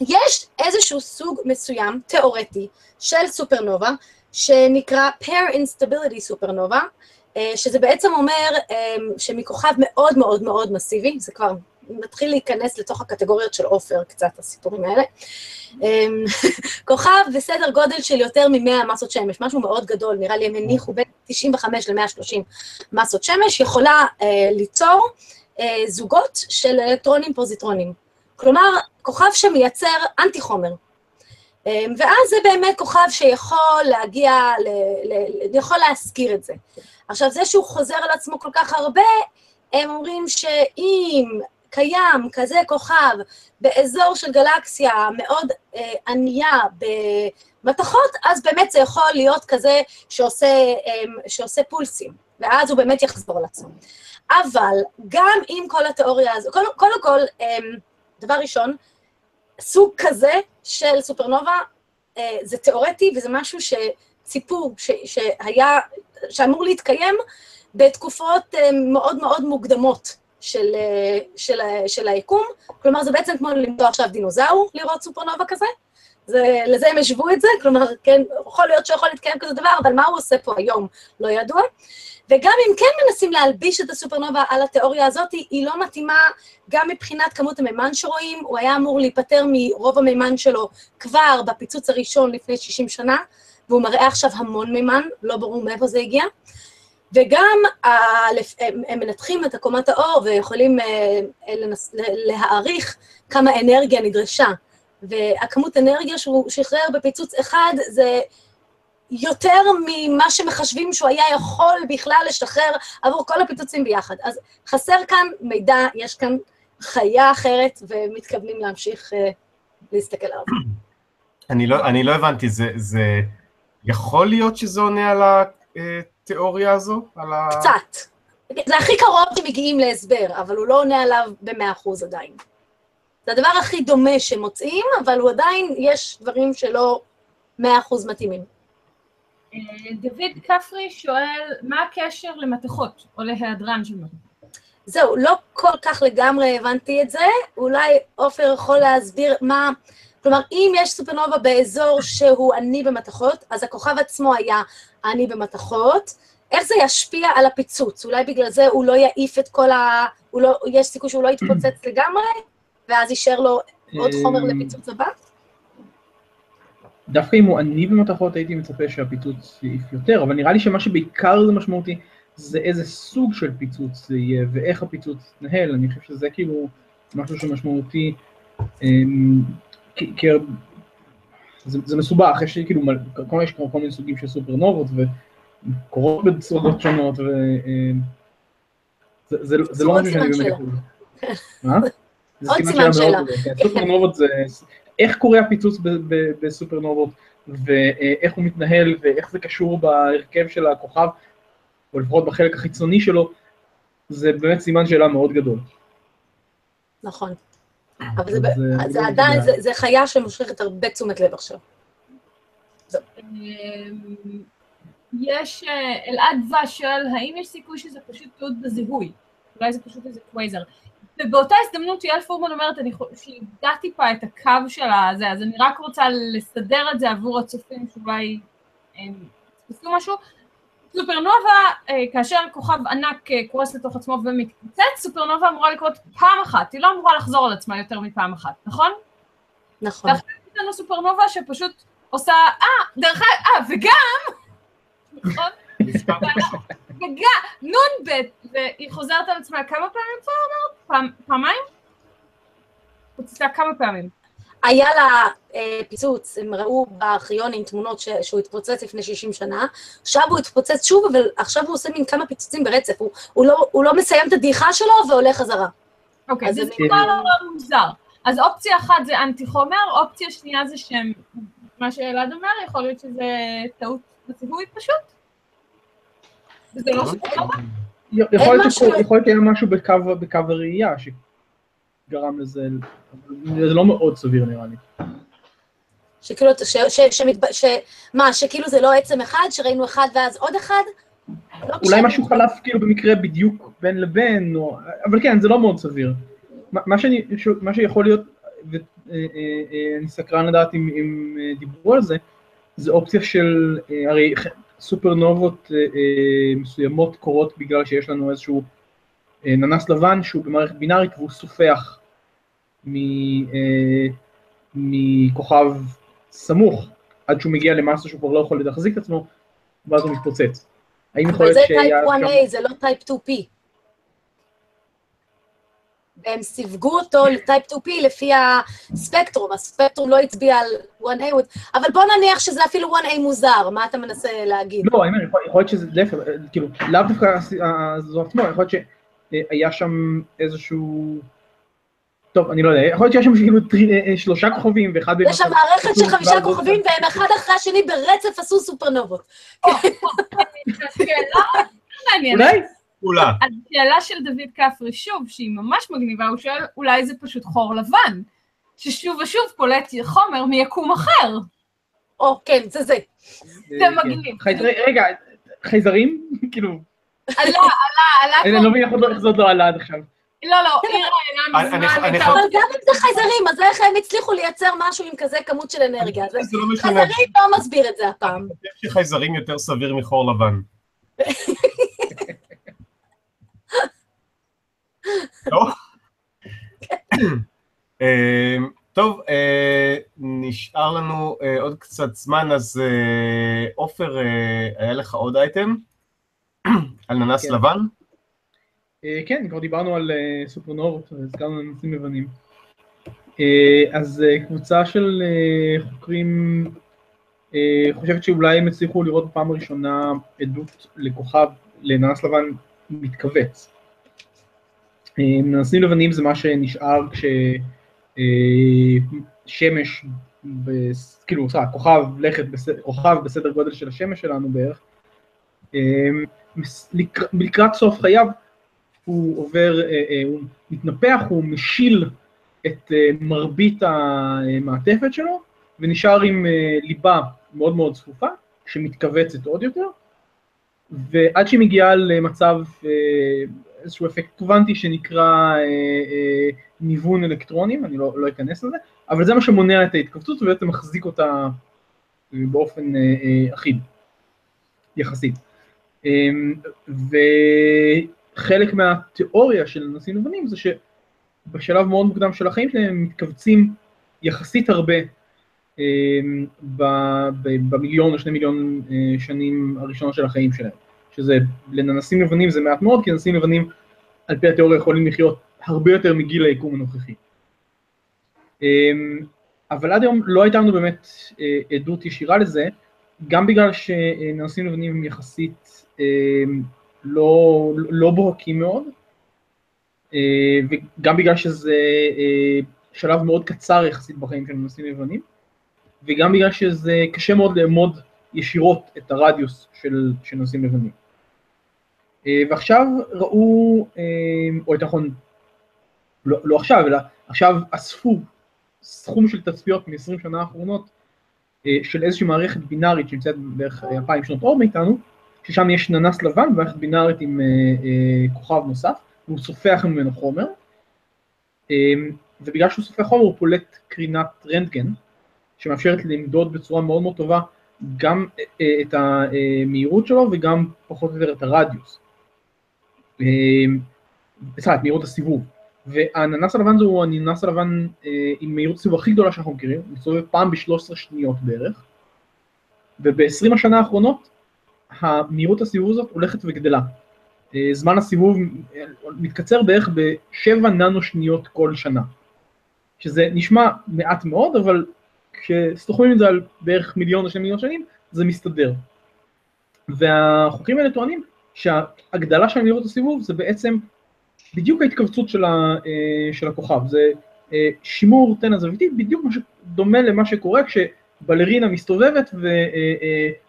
יש איזשהו סוג מסוים, תיאורטי, של סופרנובה, שנקרא pair instability סופרנובה, uh, שזה בעצם אומר um, שמכוכב מאוד מאוד מאוד מסיבי, זה כבר מתחיל להיכנס לתוך הקטגוריות של עופר קצת, הסיפורים האלה. Um, כוכב בסדר גודל של יותר מ-100 מסות שמש, משהו מאוד גדול, נראה לי הם הניחו בין 95 ל-130 מסות שמש, יכולה אה, ליצור אה, זוגות של אלקטרונים פוזיטרונים. כלומר, כוכב שמייצר אנטי חומר. אה, ואז זה באמת כוכב שיכול להגיע, ל, ל, יכול להזכיר את זה. עכשיו, זה שהוא חוזר על עצמו כל כך הרבה, הם אומרים שאם קיים כזה כוכב באזור של גלקסיה מאוד אה, ענייה במתכות, אז באמת זה יכול להיות כזה שעושה, אה, שעושה פולסים, ואז הוא באמת יחזור על עצמו. אבל גם עם כל התיאוריה הזו, קודם כל, כל, אה, דבר ראשון, סוג כזה של סופרנובה אה, זה תיאורטי וזה משהו שציפו, ש, שהיה, שאמור להתקיים בתקופות אה, מאוד מאוד מוקדמות של, אה, של, של היקום. כלומר, זה בעצם כמו למצוא עכשיו דינוזאור, לראות סופרנובה כזה. זה, לזה הם השוו את זה, כלומר, כן, יכול להיות שיכול להתקיים כזה דבר, אבל מה הוא עושה פה היום לא ידוע. וגם אם כן מנסים להלביש את הסופרנובה על התיאוריה הזאת, היא לא מתאימה גם מבחינת כמות המימן שרואים, הוא היה אמור להיפטר מרוב המימן שלו כבר בפיצוץ הראשון לפני 60 שנה, והוא מראה עכשיו המון מימן, לא ברור מאיפה זה הגיע. וגם הם מנתחים את עקומת האור ויכולים אה, להעריך כמה אנרגיה נדרשה. והכמות אנרגיה שהוא שחרר בפיצוץ אחד זה יותר ממה שמחשבים שהוא היה יכול בכלל לשחרר עבור כל הפיצוצים ביחד. אז חסר כאן מידע, יש כאן חיה אחרת, ומתכוונים להמשיך uh, להסתכל עליו. אני לא, אני לא הבנתי, זה, זה יכול להיות שזה עונה על התיאוריה הזו? על ה... קצת. זה הכי קרוב שמגיעים להסבר, אבל הוא לא עונה עליו במאה אחוז עדיין. זה הדבר הכי דומה שמוצאים, אבל הוא עדיין, יש דברים שלא מאה אחוז מתאימים. אה, דוד כפרי שואל, מה הקשר למתכות, או להיעדרן של מתכות? זהו, לא כל כך לגמרי הבנתי את זה, אולי עופר יכול להסביר מה... כלומר, אם יש סופרנובה באזור שהוא עני במתכות, אז הכוכב עצמו היה עני במתכות, איך זה ישפיע על הפיצוץ? אולי בגלל זה הוא לא יעיף את כל ה... לא... יש סיכוי שהוא לא יתפוצץ לגמרי, ואז יישאר לו עוד חומר אה, לפיצוץ הבא? דווקא אם הוא עני במתכות הייתי מצפה שהפיצוץ יעיף יותר, אבל נראה לי שמה שבעיקר זה משמעותי זה איזה סוג של פיצוץ זה יהיה ואיך הפיצוץ יתנהל, אני חושב שזה כאילו משהו שמשמעותי, אמ, כי זה, זה מסובך, יש לי כאילו, כל, יש כל מיני סוגים של סופרנובות וקורות בצורות שונות, וזה זה, זה, זה לא משהו שאני באמת יכול... מה? עוד סימן שאלה. כן, סופרנובות זה איך קורה הפיצוץ בסופרנובות, ואיך הוא מתנהל, ואיך זה קשור בהרכב של הכוכב, או לפחות בחלק החיצוני שלו, זה באמת סימן שאלה מאוד גדול. נכון. אבל זה, זה, זה עדיין, זה, זה חיה שמושכת הרבה תשומת לב עכשיו. אמ, יש, אה, אלעד ווה שואל, האם יש סיכוי שזה פשוט טעות בזיהוי? אולי זה פשוט איזה קווייזר. ובאותה הזדמנות שיעל פורמן אומרת, אני שאיבדה טיפה את הקו של הזה, אז אני רק רוצה לסדר את זה עבור הצופים שאולי הם תפסו משהו. סופרנובה, אה, כאשר כוכב ענק אה, קורס לתוך עצמו ומתפוצץ, סופרנובה אמורה לקרות פעם אחת, היא לא אמורה לחזור על עצמה יותר מפעם אחת, נכון? נכון. ואחרי יש לנו סופרנובה שפשוט עושה, אה, דרך אגב, אה, וגם, נכון? וגם, נ"ב, והיא חוזרת על עצמה כמה פעמים כבר אמרת? פעמיים? פוצצה כמה פעמים. היה לה אה, פיצוץ, הם ראו בארכיונים תמונות ש, שהוא התפוצץ לפני 60 שנה, עכשיו הוא התפוצץ שוב, אבל עכשיו הוא עושה מין כמה פיצוצים ברצף, הוא, הוא, לא, הוא לא מסיים את הדעיכה שלו והולך חזרה. אוקיי, זה נקרא לא מוזר. אז אופציה אחת זה אנטי חומר, אופציה שנייה זה שהם, מה שאלעד אומר, יכול להיות שזה טעות בציווי פשוט? וזה לא סבבה? יכול להיות שהיה משהו בקו הראייה שגרם לזה, זה לא מאוד סביר נראה לי. שכאילו, מה, שכאילו זה לא עצם אחד, שראינו אחד ואז עוד אחד? לא אולי משהו חלף כאילו במקרה בדיוק בין לבין, אבל כן, זה לא מאוד סביר. מה שיכול להיות, ואני אה, אה, אה, סקרן לדעת אם דיברו על זה, זה אופציה של, הרי סופרנובות מסוימות קורות בגלל שיש לנו איזשהו ננס לבן שהוא במערכת בינארית והוא סופח מכוכב סמוך עד שהוא מגיע למסה שהוא כבר לא יכול להחזיק את עצמו ואז הוא מתפוצץ. האם יכול להיות שהיה... אבל זה type 1A, זה לא type 2P. והם סיווגו אותו ל type 2P לפי הספקטרום, הספקטרום לא הצביע על 1A, אבל בוא נניח שזה אפילו 1A מוזר, מה אתה מנסה להגיד? לא, אני אומר, יכול להיות שזה להפך, כאילו, לאו דווקא זו עצמו, יכול להיות שהיה שם איזשהו טוב, אני לא יודע, יכול להיות שיש שם כאילו טרי- אה, אה, שלושה כוכבים ואחד... יש שם מערכת של חמישה כוכבים, והם אחד אחרי השני ברצף עשו סופרנובות. השאלה מעניינת. אולי? אז השאלה של דוד כפרי שוב, שהיא ממש מגניבה, הוא שואל, אולי זה פשוט חור לבן, ששוב ושוב פולט חומר מיקום אחר. או, כן, זה זה. זה כן. מגניב. רגע, חייזרים? כאילו, עלה, עלה, עלה אני לא מבין לא- איך זה עוד לא עלה עד עכשיו. לא, לא, עיר העלה אני- מזמן, אבל גם אם זה חייזרים, אז איך הם הצליחו לייצר משהו עם כזה כמות של אנרגיה? לא חייזרים לא מסביר את זה הפעם. אני חושב שחייזרים יותר סביר מחור לבן. לא? אה, טוב, אה, נשאר לנו אה, עוד קצת זמן, אז עופר, היה לך עוד אייטם? על ננס כן. לבן? אה, כן, כבר דיברנו על אה, סופרנובות, הזכרנו ננסים לבנים. אה, אז קבוצה של חוקרים חושבת שאולי הם הצליחו לראות בפעם הראשונה עדות לכוכב, לננס לבן מתכווץ. ננסים לבנים זה מה שנשאר כששמש, כאילו, סליחה, כוכב לכת, כוכב בסדר גודל של השמש שלנו בערך, לקראת סוף חייו הוא עובר, אה, אה, הוא מתנפח, הוא משיל את אה, מרבית המעטפת שלו, ונשאר עם ליבה מאוד מאוד צפופה, שמתכווצת עוד יותר, ועד שהיא מגיעה למצב, איזשהו אפקט קוונטי שנקרא ניוון אלקטרונים, אני לא, לא אכנס לזה, אבל זה מה שמונע את ההתכווצות ובעצם מחזיק אותה באופן אחיד, יחסית. אמ, וחלק מהתיאוריה של ננסים לבנים זה שבשלב מאוד מוקדם של החיים שלהם הם מתכווצים יחסית הרבה ב- במיליון או שני מיליון אה, שנים הראשונות של החיים שלהם, שזה לננסים לבנים זה מעט מאוד, כי ננסים לבנים על פי התיאוריה יכולים לחיות הרבה יותר מגיל היקום הנוכחי. אמ, אבל עד היום לא הייתה לנו באמת אה, עדות ישירה לזה, גם בגלל שננסים לבנים הם יחסית אה, לא, לא בוהקים מאוד, אה, וגם בגלל שזה אה, שלב מאוד קצר יחסית בחיים של ננסים לבנים, וגם בגלל שזה קשה מאוד לאמוד ישירות את הרדיוס של, של ננסים לבנים. אה, ועכשיו ראו, או יותר נכון, לא, לא עכשיו, אלא עכשיו אספו סכום של תצפיות מ-20 שנה האחרונות של איזושהי מערכת בינארית שנמצאת בערך אה, 2,000 שנות אור מאיתנו, ששם יש ננס לבן ומערכת בינארית עם אה, אה, כוכב נוסף, והוא סופח ממנו חומר, אה, ובגלל שהוא סופח חומר הוא פולט קרינת רנטגן, שמאפשרת למדוד בצורה מאוד מאוד טובה גם את המהירות שלו וגם פחות או יותר את הרדיוס. סליחה, את מהירות הסיבוב. והננס הלבן זה הוא הננס הלבן אה, עם מהירות הסיבוב הכי גדולה שאנחנו מכירים, הוא מסתובב פעם ב-13 שניות בערך, וב-20 השנה האחרונות המהירות הסיבוב הזאת הולכת וגדלה. אה, זמן הסיבוב אה, מתקצר בערך ב-7 ננו שניות כל שנה, שזה נשמע מעט מאוד, אבל כשסוכמים את זה על בערך מיליון או שני מיליון שנים, זה מסתדר. והחוקרים האלה טוענים שההגדלה של מהירות הסיבוב זה בעצם בדיוק ההתכווצות של, ה, אה, של הכוכב, זה שימור תן הזוויתי, בדיוק מה שדומה למה שקורה כשבלרינה מסתובבת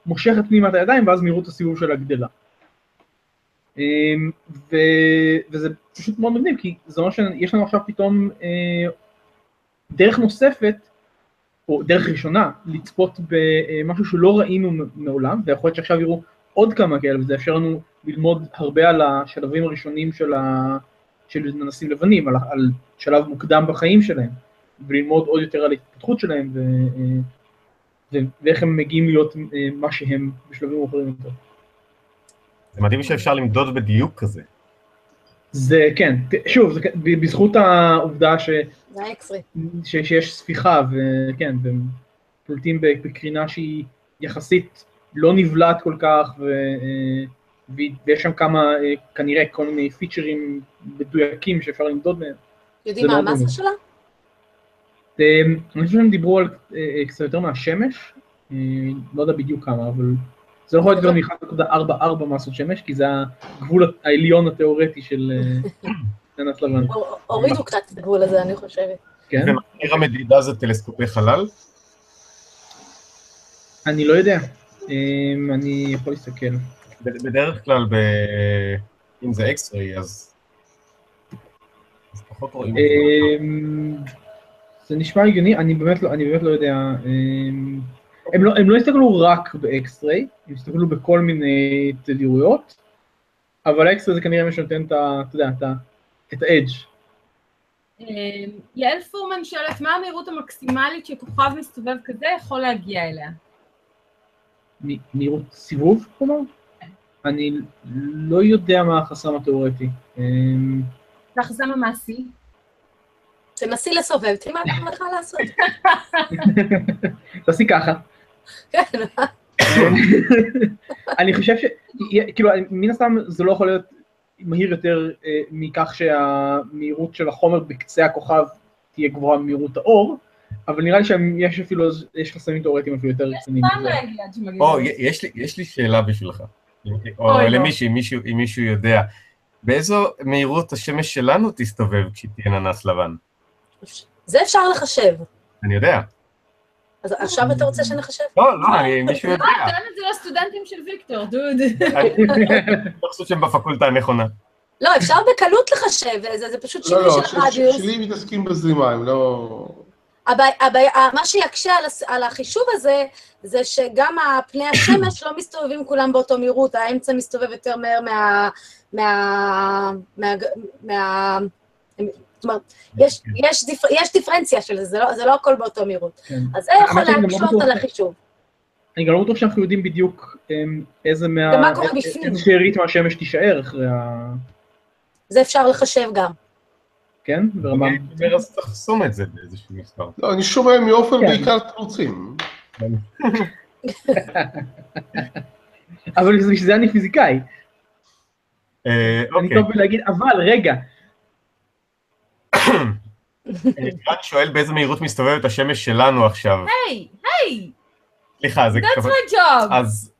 ומושכת פנימה את הידיים ואז מהירות הסיבוב שלה גדלה. אה, ו, וזה פשוט מאוד מגניב, כי זה אומר שיש לנו עכשיו פתאום אה, דרך נוספת, או דרך ראשונה, לצפות במשהו שלא ראינו מעולם, ויכול להיות שעכשיו יראו עוד כמה כאלה, וזה יאפשר לנו ללמוד הרבה על השלבים הראשונים של, ה... של ננסים לבנים, על, על שלב מוקדם בחיים שלהם, וללמוד עוד יותר על ההתפתחות שלהם, ו... ואיך הם מגיעים להיות מה שהם בשלבים מאוחרים יותר. זה מדהים שאפשר למדוד בדיוק כזה. זה כן, שוב, זה, בזכות העובדה ש... ש... שיש ספיחה, וכן, והם פולטים בקרינה שהיא יחסית לא נבלעת כל כך, ו... ויש שם כמה, כנראה, כל מיני פיצ'רים מדויקים שאפשר למדוד מהם. יודעים מה המסה שלה? אני חושב שהם דיברו על קצת יותר מהשמש, לא יודע בדיוק כמה, אבל זה לא יכול להיות יותר מ-1.44 מסות שמש, כי זה הגבול העליון התיאורטי של ננס לבן. הור- הורידו קצת את הגבול הזה, אני חושבת. כן? ומכשיר המדידה זה טלסקופי חלל? אני לא יודע. אמ, אני יכול להסתכל. בדרך כלל, ב... אם זה x-ray, אז... אז פחות רואים. זה. אמ, נשמע הגיוני, אני באמת לא, אני באמת לא יודע. אמ, הם לא, הם לא הסתכלו רק ב x-ray, הם הסתכלו בכל מיני תדירויות, אבל ה x-ray זה כנראה מה שנותן את ה... אתה יודע, את ה- את ה edge. אה, יעל פורמן שואלת, מה המהירות המקסימלית שכוכב מסתובב כזה יכול להגיע אליה? מהירות סיבוב, כלומר? אני לא יודע מה החסם התיאורטי. אמ, החסם המעשי. תנסי לסובב, תראי מה את יכולה לעשות. תעשי ככה. כן, אני חושב ש... כאילו, מן הסתם זה לא יכול להיות מהיר יותר אה, מכך שהמהירות של החומר בקצה הכוכב תהיה גבוהה ממהירות האור, אבל נראה לי שיש אפילו, יש חסמים תיאורטיים אפילו יותר רציניים. יש לי- יש לי שאלה בשבילך. או אוי, לא. למישהו, אם מישהו- אם מישהו יודע. באיזו מהירות השמש שלנו תסתובב כשהיא תהיה ננס לבן? זה אפשר לחשב. אני יודע. אז עכשיו אתה רוצה שנחשב? לא, לא, אני- מישהו יודע. אה, תן את זה לסטודנטים של ויקטור, דוד. אני לא חושב שהם בפקולטה הנכונה. לא, אפשר בקלות לחשב, זה, זה פשוט לא, שינוי לא, של ש- הרדיוס. שלי מתעסקים בזרימה, הם לא... הבעיה- מה שיקשה על החישוב הזה, זה שגם פני השמש לא מסתובבים כולם באותו מהירות, האמצע מסתובב יותר מהר מה... מה... זאת אומרת, יש, יש, דיפ, יש דיפרנציה של זה, זה לא, זה לא הכל באותו מהירות. כן. אז זה יכול לא להקשות על החישוב. אני גם לא בטוח שאנחנו יודעים בדיוק אמ, איזה מה... ומה קורה איזה- בפנים. איזה שארית מהשמש תישאר אחרי ה... זה אפשר לחשב גם. כן? ברמה... אני אומר, אז תחסום את זה באיזשהו מספר. לא, אני שומע מאופן כן. בעיקר תירוצים. אבל בשביל זה אני פיזיקאי. אה, אני אוקיי. טוב בלהגיד, אבל רגע, רן שואל באיזה מהירות מסתובבת השמש שלנו עכשיו. היי, היי, סליחה, זה that's כבר... my job. אז...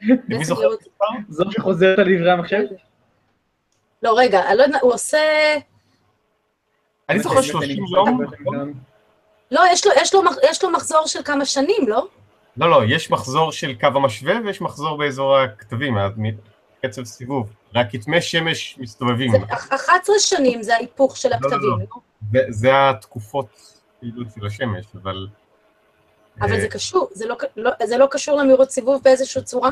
מי באיזה זוכר? מהירות? זו שחוזרת על דברי המחשב? לא, רגע, אני לא יודעת, הוא עושה... אני זוכר 30 יום. לא, יש לו, יש, לו, מח- יש לו מחזור של כמה שנים, לא? לא, לא, יש מחזור של קו המשווה ויש מחזור באזור הכתבים, קצב סיבוב. רק כתמי שמש מסתובבים. זה 11 שנים זה ההיפוך של לא, הכתבים, לא. לא? זה- זה התקופות פעילות של השמש, אבל... אבל אה, זה קשור, זה לא, לא, זה לא קשור למהירות סיבוב באיזושהי צורה?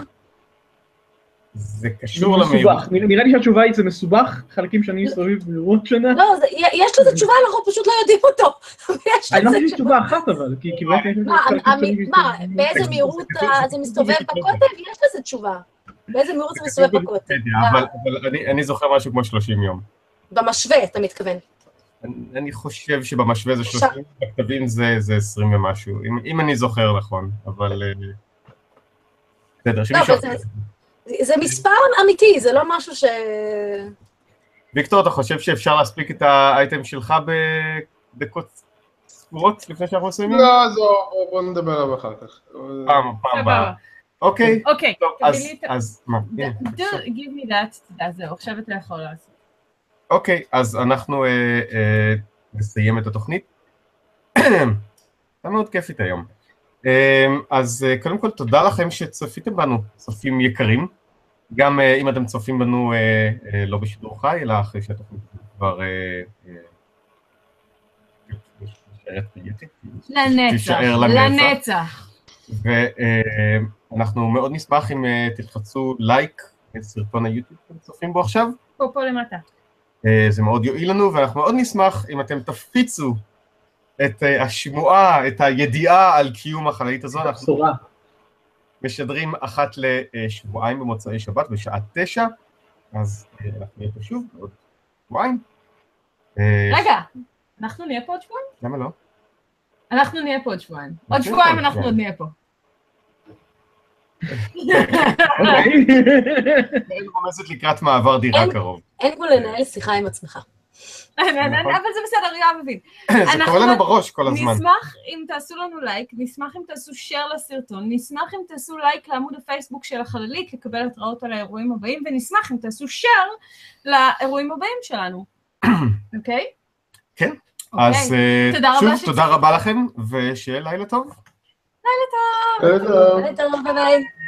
זה זה קשור למהירות. נראה לי שהתשובה היא זה מסובך, חלקים שאני מסתובב במהירות שונה. לא, זה, יש לזה תשובה, אנחנו פשוט לא יודעים אותו. אני לא חושב שיש תשובה אחת אבל, כי באמת... יש מה, באיזה מהירות זה מסתובב בקוטב? יש לזה תשובה. באיזה מהירות זה מסתובב בקוטב? אבל אני- אני זוכר משהו כמו 30 יום. במשווה, אתה מתכוון. אני- אני חושב שבמשווה זה עכשיו- 30, בכתבים זה זה 20 ומשהו, אם- אם אני זוכר נכון, אבל... אה, בסדר, שמישהו... זה- מספר אמיתי, זה לא משהו ש... ויקטור, אתה חושב שאפשר להספיק את האייטם שלך בדקות ספורות לפני שאנחנו מסיימים? לא, אז בוא- נדבר עליו אחר כך. פעם, פעם. הבאה. אוקיי, אוקיי, תביא אז- לי את ה... אז מה? give me that, זהו, עכשיו אתה יכול לעשות. אוקיי, אז אנחנו אה, אה, נסיים את התוכנית. הייתה מאוד כיפית היום. אה, אז קודם כל תודה לכם שצפיתם בנו, צופים יקרים. גם אם אתם צופים בנו לא בשידור חי, אלא אחרי שהתוכנית כבר... לנצח, לנצח. ואנחנו מאוד נשמח אם אה, תלחצו לייק לסרטון היוטיוב שאתם צופים בו עכשיו. פה, פה למטה. אה, זה מאוד יועיל לנו, ואנחנו מאוד נשמח אם אתם תפיצו את אה, השמועה, את הידיעה על קיום החללית הזו. אנחנו בשורה. משדרים אחת לשבועיים במוצאי שבת בשעה תשע, אז אנחנו נהיה פה שוב בעוד שבועיים. רגע, אנחנו נהיה פה עוד שבועיים? למה לא? אנחנו נהיה פה עוד שבועיים. עוד שבועיים אנחנו. עוד נהיה פה. אוקיי. אני רומזת לקראת מעבר דירה אין- קרוב. אין כמו לנהל שיחה עם עצמך. אבל זה בסדר, יואב מבין. זה אנחנו- קורה לנו בראש כל הזמן. נשמח אם תעשו לנו לייק, נשמח אם תעשו share לסרטון, נשמח אם תעשו לייק לעמוד הפייסבוק של החללית לקבל התראות על האירועים הבאים, ונשמח אם תעשו share לאירועים הבאים שלנו. אוקיי? כן. אוקיי. אז אה, תודה רבה שוב. תודה רבה לכם, ושיהיה לילה טוב. לילה טוב. לילה טוב. לילה טוב, ביי ביי.